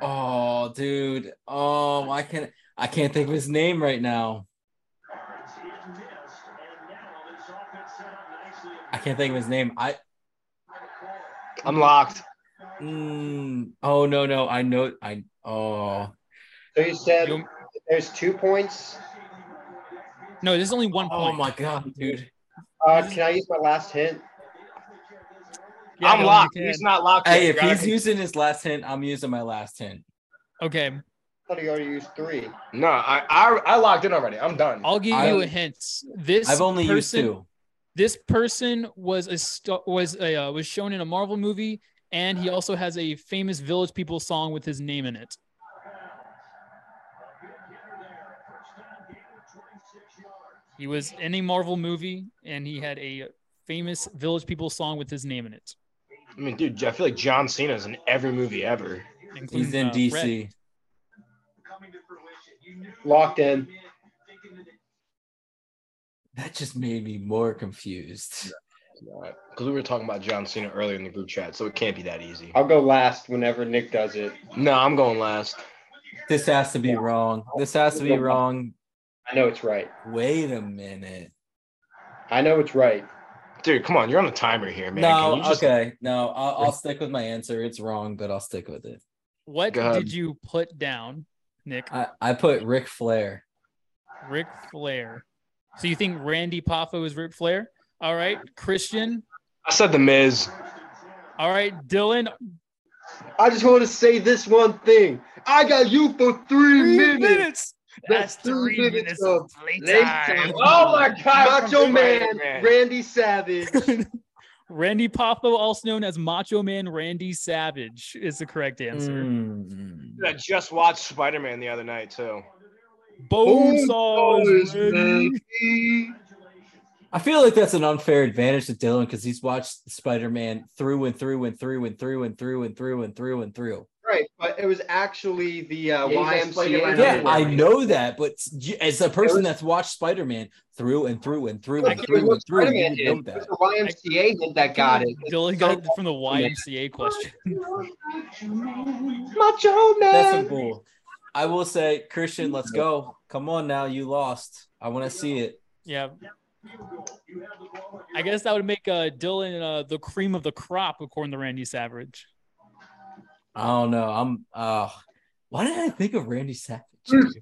Oh, dude. Oh, I can't. I can't think of his name right now. I can't think of his name. I. I'm locked. Mm, oh no no I know I oh So you said You- there's two points. No, there's only one oh point. Oh my god dude Uh, can I use my last hint? Yeah, I'm no, locked. He's not locked. hey yet. if You gotta he's using his last hint I'm using my last hint Okay, I thought he already used three. No, I, I I locked in already. I'm done. I'll give I- you a hint. This I've only used two This person was a st- was a uh, was shown in a Marvel movie, and he also has a famous Village People song with his name in it. He was in a Marvel movie, and he had a famous Village People song with his name in it. I mean, dude, I feel like John Cena's in every movie ever. including, he's in uh, DC Red. Locked in. That just made me more confused Because we were talking about John Cena earlier in the group chat, so it can't be that easy. I'll go last whenever Nick does it. No, I'm going last. this has to be wrong this has to be wrong I know it's right. wait a minute I know it's right. Dude, come on, you're on a timer here, man. no just- okay no I'll, I'll stick with my answer it's wrong but I'll stick with it What did you put down, Nick? I, I put Ric Flair Ric Flair. So you think Randy Poffo is Ric Flair? All right, Christian. I said the Miz. All right, Dylan. I just want to say this one thing. I got you for three, minutes. That's That's three three minutes minutes of of playtime. playtime. Oh my God! Macho from Man, Spider-Man. Randy Savage. Randy Poffo, also known as Macho Man Randy Savage, is the correct answer. Mm. I just watched Spider Man the other night too. Bone Bones, saws. I feel like that's an unfair advantage to Dylan because he's watched Spider Man through and through and through and through and through and through and through and through. Right, but it was actually the uh, Yeah, he's like Spider-Man YMCA. Yeah, Yeah. I know that, but as a person was- that's watched Spider Man through and through and through and through and through, you would did. know that. the YMCA hit that got it. Dylan got it from the YMCA question. Macho Man. That's some bull. I will say, Christian, let's go. Come on now, you lost. I want to see it. Yeah. I guess that would make uh, Dylan uh, the cream of the crop, according to Randy Savage. I don't know. I'm. uh Why did I think of Randy Savage?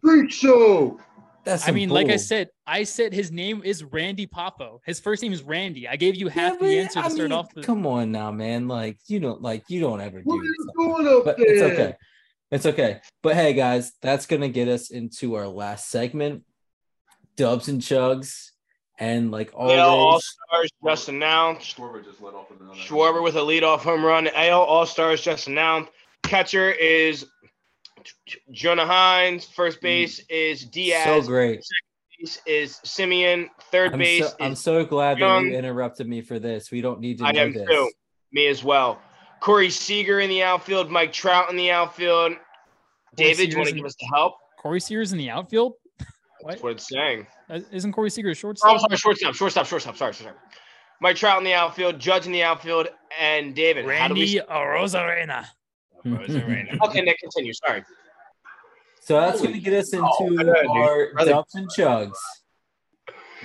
Freak Show. I That's some mean, like I said, I said his name is Randy Popo. His first name is Randy. I gave you half but the answer to I start mean, off. The, Come on now, man. Like you don't like you don't ever What are do you something. doing up but there? it's okay. It's okay. But hey, guys, that's gonna get us into our last segment, dubs and chugs, and like AL All Stars just announced. Schwarber just let off with another. Schwarber with a leadoff home run. AL All Stars just announced. Catcher is Jonah Heim. First mm. base is Diaz. so great. Second Base is Semien. Third I'm base so, I'm so glad that you interrupted me for this. We don't need to I know am this. too. Me as well. Corey Seager in the outfield. Mike Trout in the outfield. David, do you want to in- give us the help? Corey Sears in the outfield. That's what it's saying. Uh, Isn't Corey Seager a Oh, shortstop? sorry, shortstop, shortstop, shortstop. Sorry, sorry. Mike Trout in the outfield, Judge in the outfield, and David. How do we? Randy Rosarena. Okay, Nick, continue. Sorry. So that's going to get us into Oh, I know, dude. our Brother. dubs and chugs.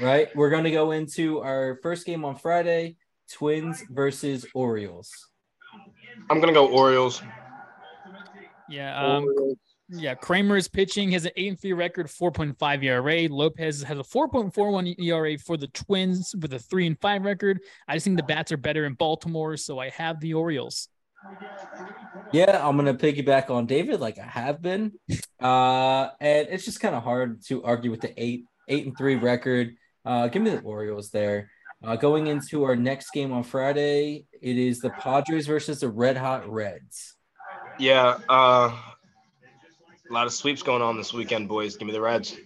Right? We're going to go into our first game on Friday Twins versus Orioles. I'm gonna go Orioles. Yeah. Um, yeah. Kremer is pitching. Has an 8 and 3 record, 4.5 ERA. Lopez has a 4.41 ERA E for the Twins with a 3 and 5 record. I just think the bats are better in Baltimore, so I have the Orioles. Yeah, I'm going to piggyback on David like I have been. Uh, and it's just kind of hard to argue with the 8 8 and 3 record. Uh, give me the Orioles there. Uh, going into our next game on Friday, it is the Padres versus the Red Hot Reds. Yeah. Uh, a lot of sweeps going on this weekend, boys. Give me the Reds.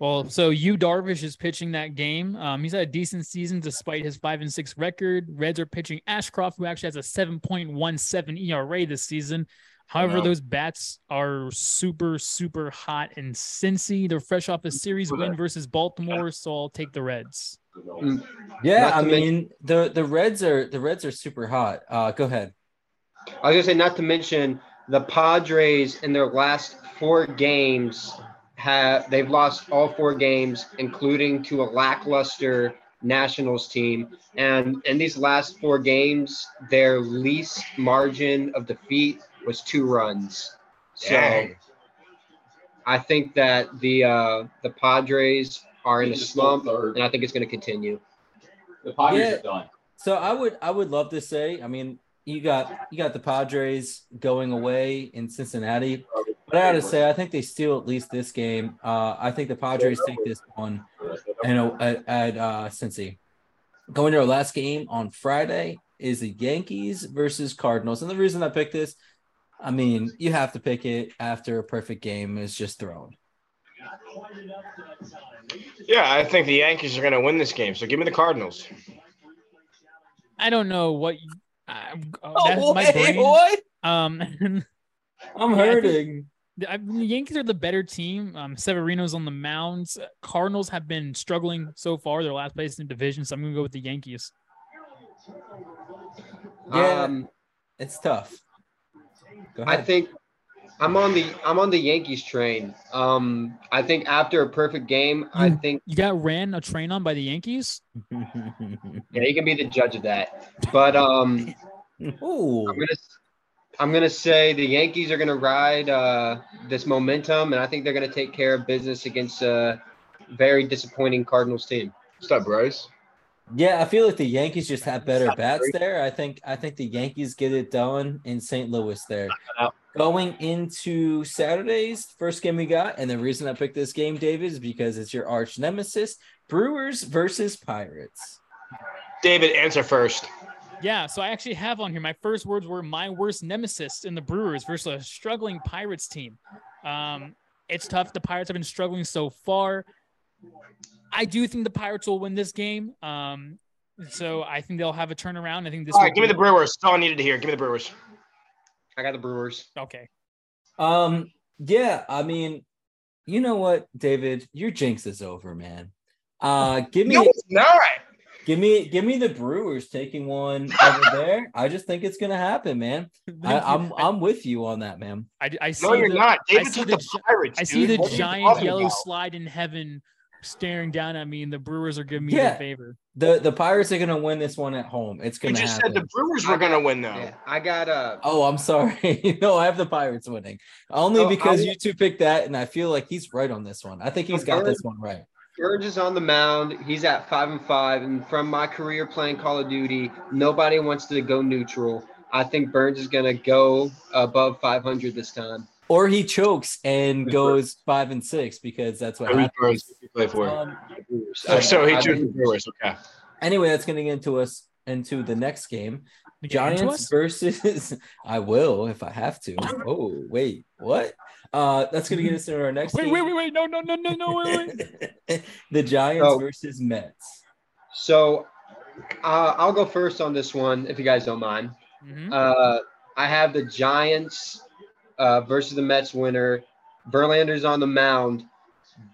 Well, so you Darvish is pitching that game. Um, he's had a decent season despite his five and six record. Reds are pitching Ashcraft, who actually has a 7.17 ERA this season. However, know. those bats are super, super hot and Cincy. They're fresh off a series win versus Baltimore, so I'll take the Reds. Yeah, I to men- mean the the Reds are the Reds are super hot. Uh, go ahead. I was gonna say, not to mention the Padres in their last four games have they've lost all four games, including to a lackluster Nationals team. And in these last four games, their least margin of defeat was two runs. So Dang. I think that the uh, the Padres are in a They just stole slump, and I think it's going to continue. The Padres Yeah. are done. So I would I would love to say, I mean, you got you got the Padres going away in Cincinnati, but I gotta say, I think they steal at least this game. Uh, I think the Padres take this one, you know, at, at uh, Cincy. Going to our last game on Friday is the Yankees versus Cardinals, and the reason I picked this, I mean, you have to pick it after a perfect game is just thrown. Yeah, I think the Yankees are going to win this game. So give me the Cardinals. I don't know what. You, I, uh, Oh, that's my brain. what? Um, I'm Yeah, I think- hurting. The, I the Yankees are the better team. Um, Severino's on the mounds. Cardinals have been struggling so far. They're last place in the division, so I'm gonna go with the Yankees. Yeah. Um, It's tough. Go I think I'm on the I'm on the Yankees train. Um, I think after a perfect game, I think You got ran a train on by the Yankees. yeah, you can be the judge of that. But um, Ooh. I'm gonna I'm gonna say the Yankees are gonna ride uh, this momentum, and I think they're gonna take care of business against a very disappointing Cardinals team. What's up, Bryce? Yeah, I feel like the Yankees just have better bats there. I think I think the Yankees get it done in St. Louis there. Going into Saturday's first game we got, and the reason I picked this game, David, is because it's your arch nemesis, Brewers versus Pirates. David, answer first. Yeah, so I actually have on here. My first words were my worst nemesis in the Brewers versus a struggling Pirates team. Um, it's tough. The Pirates have been struggling so far. I do think the Pirates will win this game. Um, so I think they'll have a turnaround. I think this. All will right, give me the Brewers. That's all I needed to hear. Give me the Brewers. I got the Brewers. Okay. Um, yeah, I mean, you know what, David, your jinx is over, man. Uh, give me, No, it's not. give me, give me the Brewers taking one over there. I just think it's gonna happen, man. I, I'm, I'm with you on that, man. I, I see No, you're the, not. David see took the the, Pirates. I see dude. the What you giant yellow about? slide in heaven staring down at me, and the Brewers are giving me Yeah. the favor. The the Pirates are gonna win this one at home. It's gonna just happen. said the Brewers were going to win, though. Yeah, I got uh Oh, I'm sorry. no, I have the Pirates winning. Only Oh, because I- you two picked that, and I feel like he's right on this one. I think he's got this one right. Burge is on the mound. He's at five and five, and from my career playing Call of Duty, nobody wants to go neutral. I think Burnes is gonna go above 500 this time. Or he chokes and goes five and six because that's what Who's happens. Brewers you play for? Um, so, so he I- chose the Brewers. Okay. anyway, that's gonna get into us into the next game. You get into Giants versus I will if I have to. Oh, wait, what? Uh that's gonna get us into our next Wait, game. wait, wait, wait! No, no, no, no, no! Wait, wait. the Giants Oh. versus Mets. So uh, I'll go first on this one, if you guys don't mind. Mhm. Uh, I have the Giants uh, versus the Mets winner. Verlander's on the mound,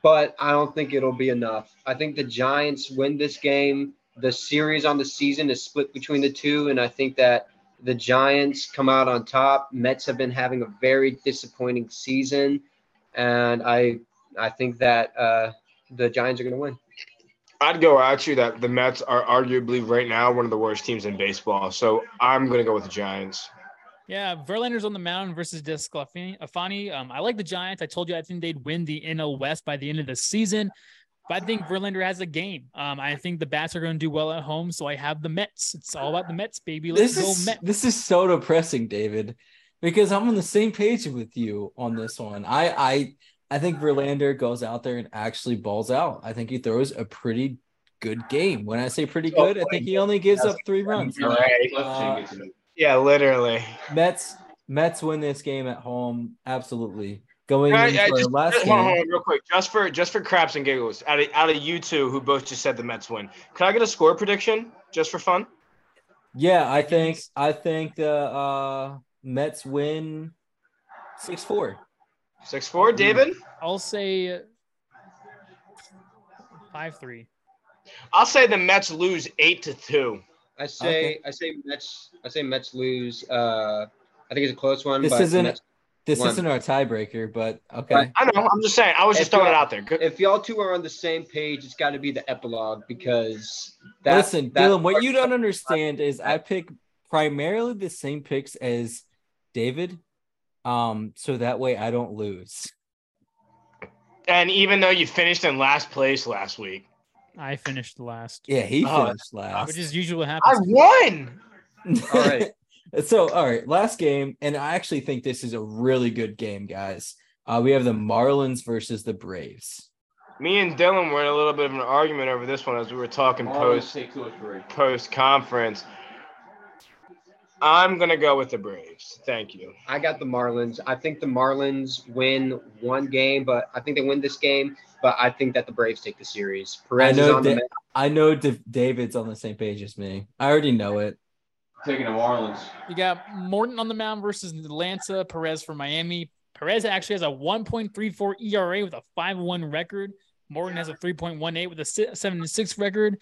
but I don't think it'll be enough. I think the Giants win this game. The series on the season is split between the two, and I think that the Giants come out on top. Mets have been having a very disappointing season, and I I think that uh, the Giants are going to win. I'd go at you that the Mets are arguably right now one of the worst teams in baseball. So I'm going to go with the Giants. Yeah, Verlander's on the mound versus Desclafani. Um, I like the Giants. I told you I think they'd win the NL West by the end of the season. But I think Verlander has a game. Um, I think the bats are going to do well at home, so I have the Mets. It's all about the Mets, baby. Let's This go is Mets. this is so depressing, David, because I'm on the same page with you on this one. I I I think Verlander goes out there and actually balls out. I think he throws a pretty good game. When I say pretty good, I think he only gives up three runs. All right. Uh, Jenkins, you know. Yeah, literally. Mets Mets win this game at home. Absolutely. Going I, into uh, I just, last just- hold on, hold on, real quick, just for just for craps and giggles, out of out of you two who both just said the Mets win, can I get a score prediction just for fun? Yeah, I think I think the uh Mets win Six four. Six four, hmm. David. I'll say uh, five three. I'll say the Mets lose eight to two. I say I say Mets I say Mets lose. Uh, I think it's a close one. This but isn't- Mets- This One. isn't our tiebreaker, but okay. Right. I know. I'm just saying. I was just If throwing it out there. Good. if y'all two are on the same page, it's got to be the epilogue because that, Listen, that Dylan, what you don't understand is I pick primarily the same picks as David. Um, so that way I don't lose. And even though you finished in last place last week, I finished last, Yeah, he Oh, finished last. which is usually what I won. All right. so all right, last game, and I actually think this is a really good game, guys. Uh, we have the Marlins versus the Braves. Me and Dylan were in a little bit of an argument over this one as we were talking post take two or three. post conference. I'm gonna go with the Braves. Thank you. I got the Marlins. I think the Marlins win one game, but I think they win this game. But I think that the Braves take the series. Perez is know on the. I know D- David's on the same page as me. I already know it. Taking the Marlins. You got Morton on the mound versus Atlanta, Perez for Miami. Perez actually has a 1.34 ERA with a 5-1 record. Morton has a 3.18 with a 7-6 record.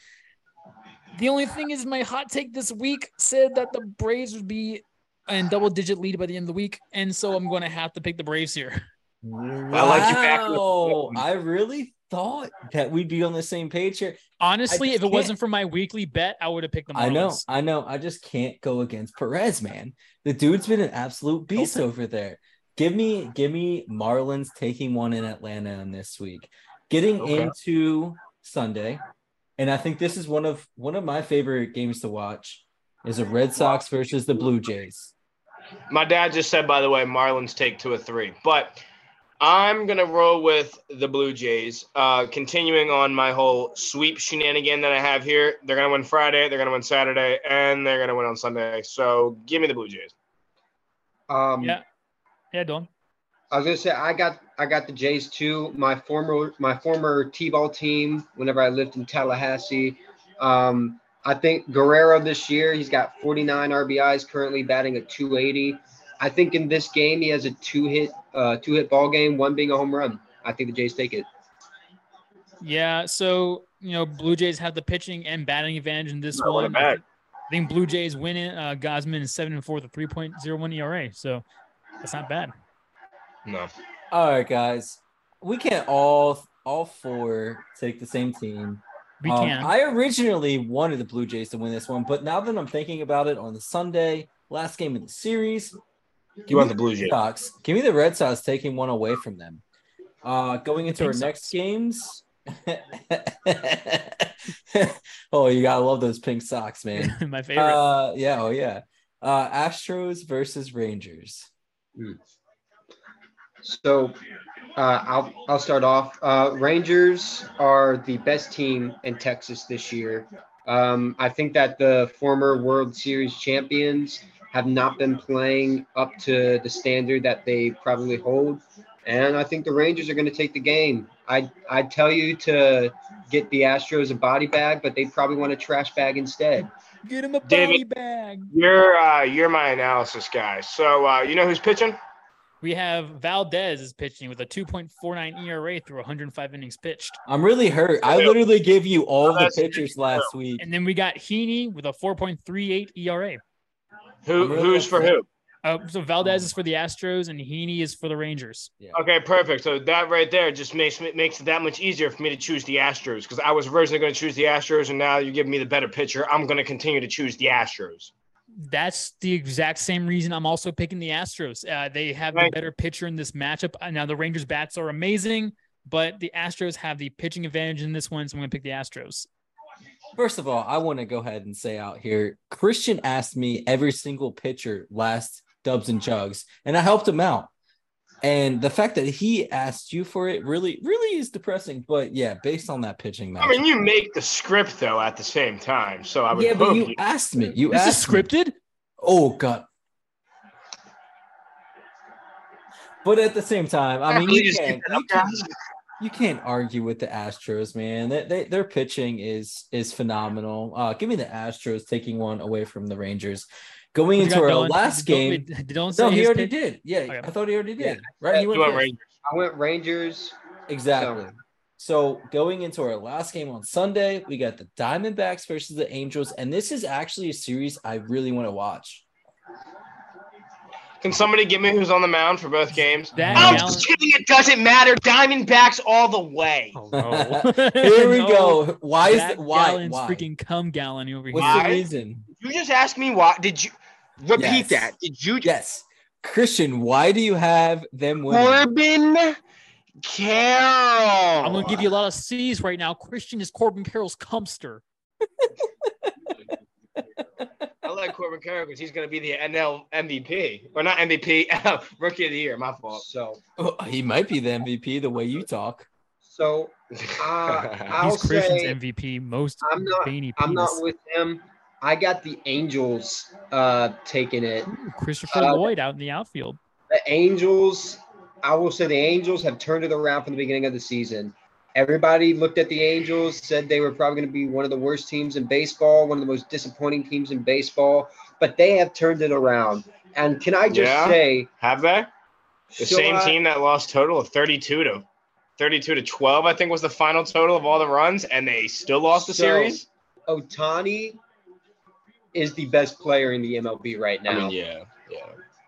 The only thing is my hot take this week said that the Braves would be in double digit lead by the end of the week. And so I'm going to have to pick the Braves here. I like you back Wow, I really thought that we'd be on the same page here. Honestly, if it can't- wasn't for my weekly bet, I would have picked the Marlins. I know, I know. I just can't go against Perez, man. The dude's been an absolute beast Okay. over there. Give me, give me Marlins taking one in Atlanta on this week. Getting Okay. into Sunday, and I think this is one of one of my favorite games to watch. Is a Red Sox versus the Blue Jays. My dad just said, by the way, Marlins take two or three. But I'm gonna roll with the Blue Jays. Uh, continuing on my whole sweep shenanigan that I have here, they're gonna win Friday, they're gonna win Saturday, and they're gonna win on Sunday. So give me the Blue Jays. Um, Yeah. Yeah, Dylan. I was gonna say I got I got the Jays too. My former my former T-ball team. Whenever I lived in Tallahassee, um, I think Guerrero this year he's got 49 RBIs, currently batting at 280. I think in this game he has a two hit uh, two hit ball game, one being a home run. I think the Jays take it. Yeah, so you know, Blue Jays have the pitching and batting advantage in this Not one. I think Blue Jays win it. Uh, Gausman is seven and four with a three point zero one ERA, so that's not bad. No. All right, guys, we can't all all four take the same team. We Um, can. I originally wanted the Blue Jays to win this one, but now that I'm thinking about it on the Sunday, last game of the series, You want the Blue Jays? Sox. Give me the Red Sox taking one away from them. Uh, going into our Pink next games. oh, you gotta love those pink socks, man. My favorite. Uh, yeah, oh yeah. Uh, Astros versus Rangers. So uh, I'll I'll start off. Uh, Rangers are the best team in Texas this year. Um, I think that the former World Series champions have not been playing up to the standard that they probably hold, and I think the Rangers are going to take the game. I I tell you to get the Astros a body bag, but they probably want a trash bag instead. Get him a David- body bag. You're uh, you're my analysis guy. So uh, you know who's pitching? We have Valdez is pitching with a 2.49 ERA through 105 innings pitched. I'm really hurt. I literally gave you all the That's- pitchers last week. And then we got Heaney with a 4.38 ERA. Who really who's for who? Uh, so Valdez is for the Astros and Heaney is for the Rangers. Okay, perfect. So that right there just makes me- makes it that much easier for me to choose the Astros because I was originally going to choose the Astros, and now you're giving me the better pitcher. I'm going to continue to choose the Astros. That's the exact same reason I'm also picking the Astros. Uh, they have the Right. better pitcher in this matchup. Uh, Now the Rangers bats are amazing, but the Astros have the pitching advantage in this one, so I'm going to pick the Astros. First of all, I want to go ahead and say out here, Christian asked me every single pitcher last Dubs and Chugs, and I helped him out. And the fact that he asked you for it really, really is depressing. But yeah, based on that pitching match. I mean, you make the script though at the same time, so I would yeah, but you you- asked me. You This is asked me. scripted. Oh god. But at the same time, I mean, you just can't, keep it up, you can't, guys. You can't argue with the Astros, man. They, they, their pitching is is phenomenal. Uh, give me the Astros taking one away from the Rangers. Going into our Dylan. last Don't- game. Don't say No, he already pick. did. Yeah, Okay. I thought he already did. Yeah. Right? He went went. Rangers. I went Rangers. Exactly. So- So going into our last game on Sunday, we got the Diamondbacks versus the Angels, and this is actually a series I really want to watch. Can somebody give me who's on the mound for both games? That I'm Gallen- just kidding. It doesn't matter. Diamondbacks all the way. Oh, no. Here we No. go. Why is Zach that? Why? Gallen's Why? freaking cum gallon over here. What's Why? the reason? You just asked me why. Did you repeat Yes. that? Did you? Yes, Christian. Why do you have them winning? Corbin Carroll. I'm gonna give you a lot of C's right now. Christian is Corbin Carroll's cumster. I like Corbin Carroll because he's going to be the NL MVP or not MVP, Rookie of the Year. My fault. So, Oh, he might be the MVP the way you talk. so uh, I'll He's Christian's say MVP. Most I'm not. I'm not with him. I got the Angels uh, taking it. Ooh, Christopher Uh, Lloyd out in the outfield. The Angels. I will say the Angels have turned it around from the beginning of the season. Everybody looked at the Angels, said they were probably going to be one of the worst teams in baseball, one of the most disappointing teams in baseball, but they have turned it around. And can I just Yeah. say, Have they? The so, same uh, team that lost total of 32 to 32 to 12, I think was the final total of all the runs, and they still lost the So, series. Ohtani is the best player in the MLB right now. I mean, yeah, yeah.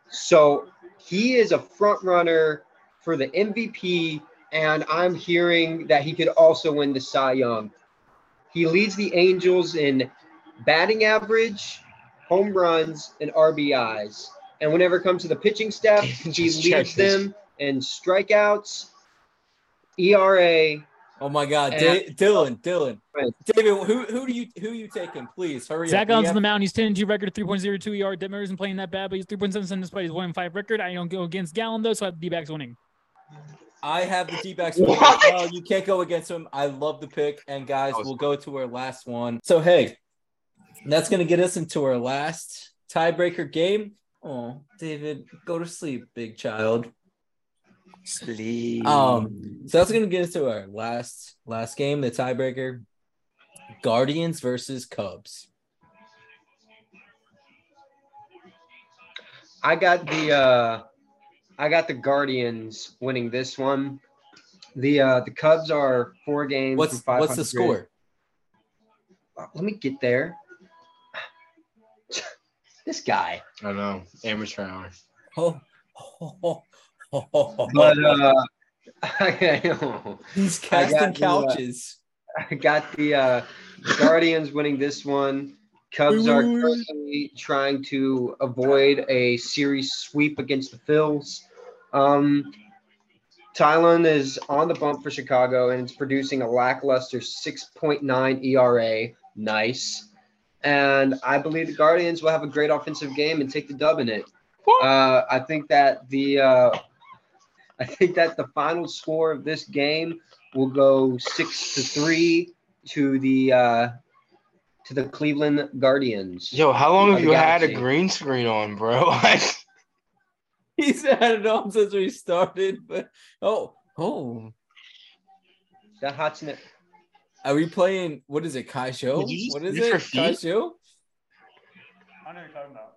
So he is a front runner for the MVP, and I'm hearing that he could also win the Cy Young. He leads the Angels in batting average, home runs, and RBIs. And whenever it comes to the pitching staff, he leads this. them in strikeouts, ERA. Oh my God, And- Da- Dylan, Dylan, Right. David, who who do you who are you taking? Please hurry Zach up. We Gallen's on the mound. He's 10 2 record, 3.02 ER. Detmer isn't playing that bad, but he's 3.77 despite his 1 5 record. I don't go against Gallen, though, so I have D backs winning. I have the D-backs. Well, you can't go against him. I love the pick. And guys, we'll go to our last one. So hey, that's gonna get us into our last tiebreaker game. Oh, David, go to sleep, big child. Sleep. Um, so that's gonna get us to our last last game, the tiebreaker. Guardians versus Cubs. I got the uh, I got the Guardians winning this one. The uh, the Cubs are four games. What's from what's the score? Uh, Let me get there. this guy. I know. Amateur hour. Oh, oh, oh, oh, oh, But oh. uh, I, he's I casting got the, uh, couches. I got the uh, Guardians winning this one. Cubs are currently trying to avoid a series sweep against the Phils. Um, Taillon is on the bump for Chicago and it's producing a lackluster 6.9 ERA. Nice. And I believe the Guardians will have a great offensive game and take the dub in it. Uh, I think that the uh, I think that the final score of this game will go six to three to the uh, to the Cleveland Guardians. Yo, how long have you had a green screen on, bro? He's had it on since we started, but oh, oh, That Hatsune, are we playing? What is it, Kai Show? Did you just What is it, Kai feet? Show? I don't know you're talking about.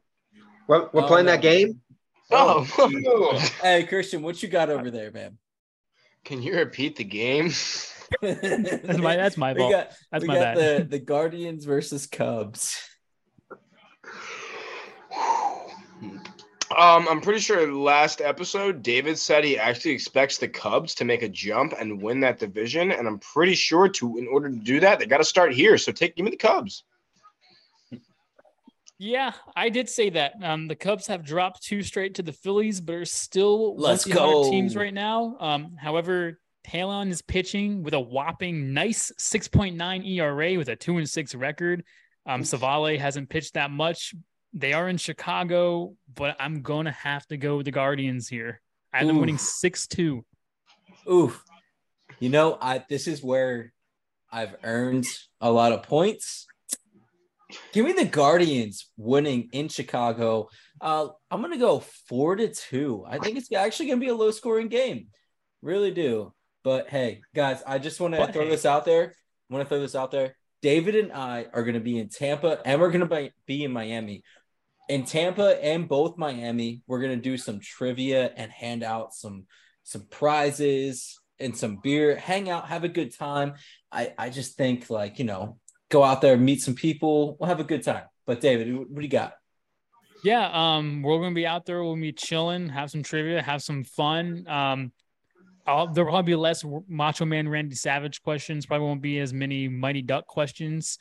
we're, we're Oh, playing no. that game. oh, oh. Hey, Christian, what you got over there, man? can you repeat the game? That's my, that's my we fault. got, That's we my got bad. the the Guardians versus Cubs. Um, I'm pretty sure last episode David said he actually expects the Cubs to make a jump and win that division, and I'm pretty sure to in order to do that they got to start here. So take give me the Cubs. Yeah, I did say that. Um, the Cubs have dropped two straight to the Phillies, but are still one of Let's the hotter go. teams right now. Um, however, Taillon is pitching with a whopping nice 6.9 ERA with a two and six record. Um, Savale hasn't pitched that much. They are in Chicago, but I'm gonna have to go with the Guardians here. I have them winning six two. Oof. You know, I this is where I've earned a lot of points. Give me the Guardians winning in Chicago. Uh, I'm gonna go four to two. I think it's actually gonna be a low scoring game. Really do. But hey, guys, I just want to throw hey. this out there. I want to throw this out there. David and I are gonna be in Tampa, and we're gonna be- be in Miami. In Tampa and both Miami, we're gonna do some trivia and hand out some some prizes and some beer, hang out, have a good time. I I just think like you know, go out there, meet some people, we'll have a good time. But David, what do you got? Yeah, um, we're gonna be out there. We'll be chilling, have some trivia, have some fun. Um, I'll, there'll probably be less Macho Man Randy Savage questions. Probably won't be as many Mighty Duck questions.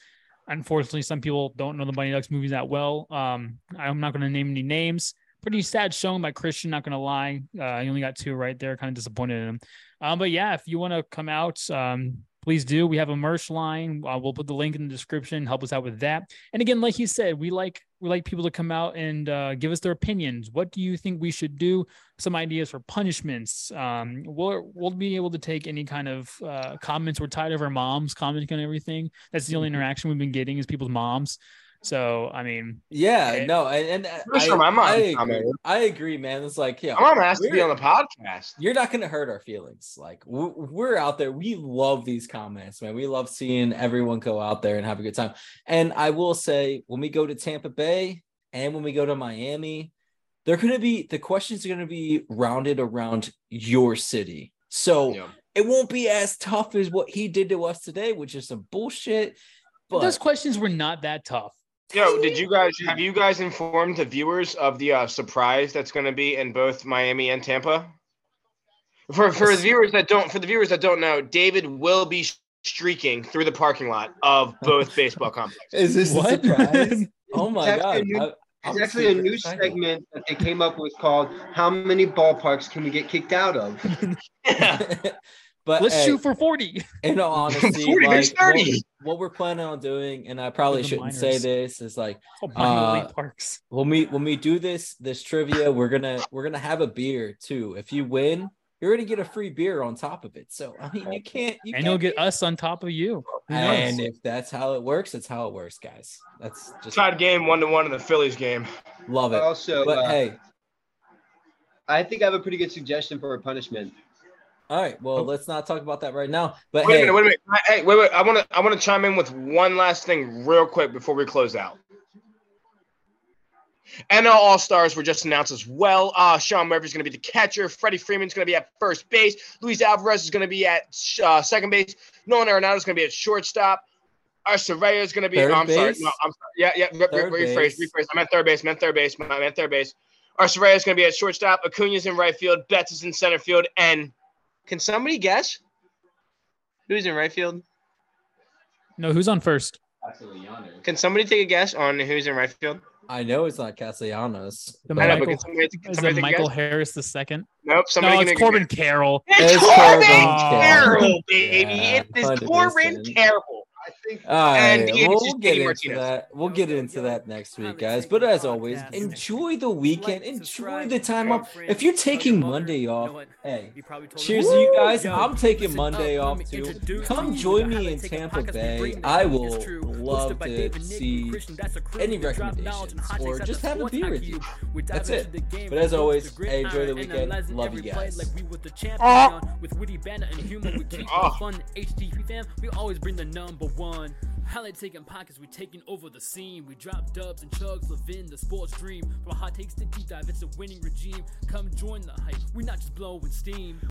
Unfortunately, some people don't know the Mighty Ducks movies that well. Um, I'm not going to name any names. Pretty sad showing by Christian. Not going to lie, uh, he only got two right there. Kind of disappointed in him. Um, but yeah, if you want to come out, um, please do. We have a merch line. Uh, we'll put the link in the description. Help us out with that. And again, like you said, we like we like people to come out and uh, give us their opinions. What do you think we should do? Some ideas for punishments. Um, we'll we'll be able to take any kind of uh, comments. We're tired of our moms commenting on everything. That's the only Mm-hmm. interaction we've been getting is people's moms. So I mean, Yeah, Okay. no, and, and I, sure my mom I, agree. I agree, man. It's like, yeah, My mom asked to be on the podcast. you're not going to hurt our feelings. Like we're, we're out there. We love these comments, man. We love seeing everyone go out there and have a good time. And I will say, when we go to Tampa Bay and when we go to Miami, they're going to be the questions are going to be rounded around your city. So Yeah. it won't be as tough as what he did to us today, which is some bullshit. But those questions were not that tough. Yo, did you guys have you guys informed the viewers of the uh, surprise that's going to be in both Miami and Tampa? For for the viewers that don't for the viewers that don't know, David will be streaking through the parking lot of both baseball complexes. is this What? a surprise? oh my It's god! a new- It's actually a new excited. segment that they came up with called "How many ballparks can we get kicked out of?" but Let's hey, shoot for forty. in all honesty, 40, like, 30. What, what we're planning on doing, and I probably shouldn't say this, is like Oh, Uh, parks. when we when we do this this trivia, we're gonna we're gonna have a beer too. If you win, you're gonna get a free beer on top of it. So I mean, you can't you And you'll get us on top of you. And if that's how it works, that's how it works, guys. That's just Tied game one to one in the Phillies game. love it. Also, But uh, hey, I think I have a pretty good suggestion for a punishment. All right. Well, let's not talk about that right now. But Wait a hey, minute, wait a minute. Hey, wait, wait. I want to I want to chime in with one last thing real quick before we close out. NL All Stars were just announced as well. Uh, Sean Murphy's going to be the catcher. Freddie Freeman's going to be at first base. Luis Alvarez is going to be at uh, second base. Nolan Arenado is going to be at shortstop. Our surveyor is going to be. Third oh, I'm sorry. No, I'm sorry. Yeah, yeah. Re- re- rephrase, rephrase. I meant third base. Meant third base. I meant third base. Our surveyor is going to be at shortstop. Acuna's in right field. Betts is in center field. And can somebody guess who's in right field? No, who's on first? Can somebody take a guess on who's in right field? I know it's not Castellanos. The but- I know, but Michael- can somebody, Is somebody it Michael guess? Harris the second? Nope. Somebody no, it's Corbin. Carroll. It's, It's Corbin Corbin Carroll, Carroll. baby. Yeah, it is Corbin 100%. Carroll. I think All right, And it's we'll get Katie into Martinez. that. We'll get into that next week, guys. But as always, enjoy the weekend. Enjoy the time off. If you're taking Monday off, hey, cheers to you guys. I'm taking Monday off too. Come join me in Tampa Bay. I will love to see any recommendations or just have a beer with you. That's it. But as always, hey, enjoy the weekend. Love you guys. Ah. With witty banter and humor, we keep Ah. fun. HTP fam, we always bring the number one. Highlight taking pockets, we taking over the scene. We drop dubs and chugs, living the sports dream. From hot takes to deep dive, it's a winning regime. Come join the hype. We not just blowing steam.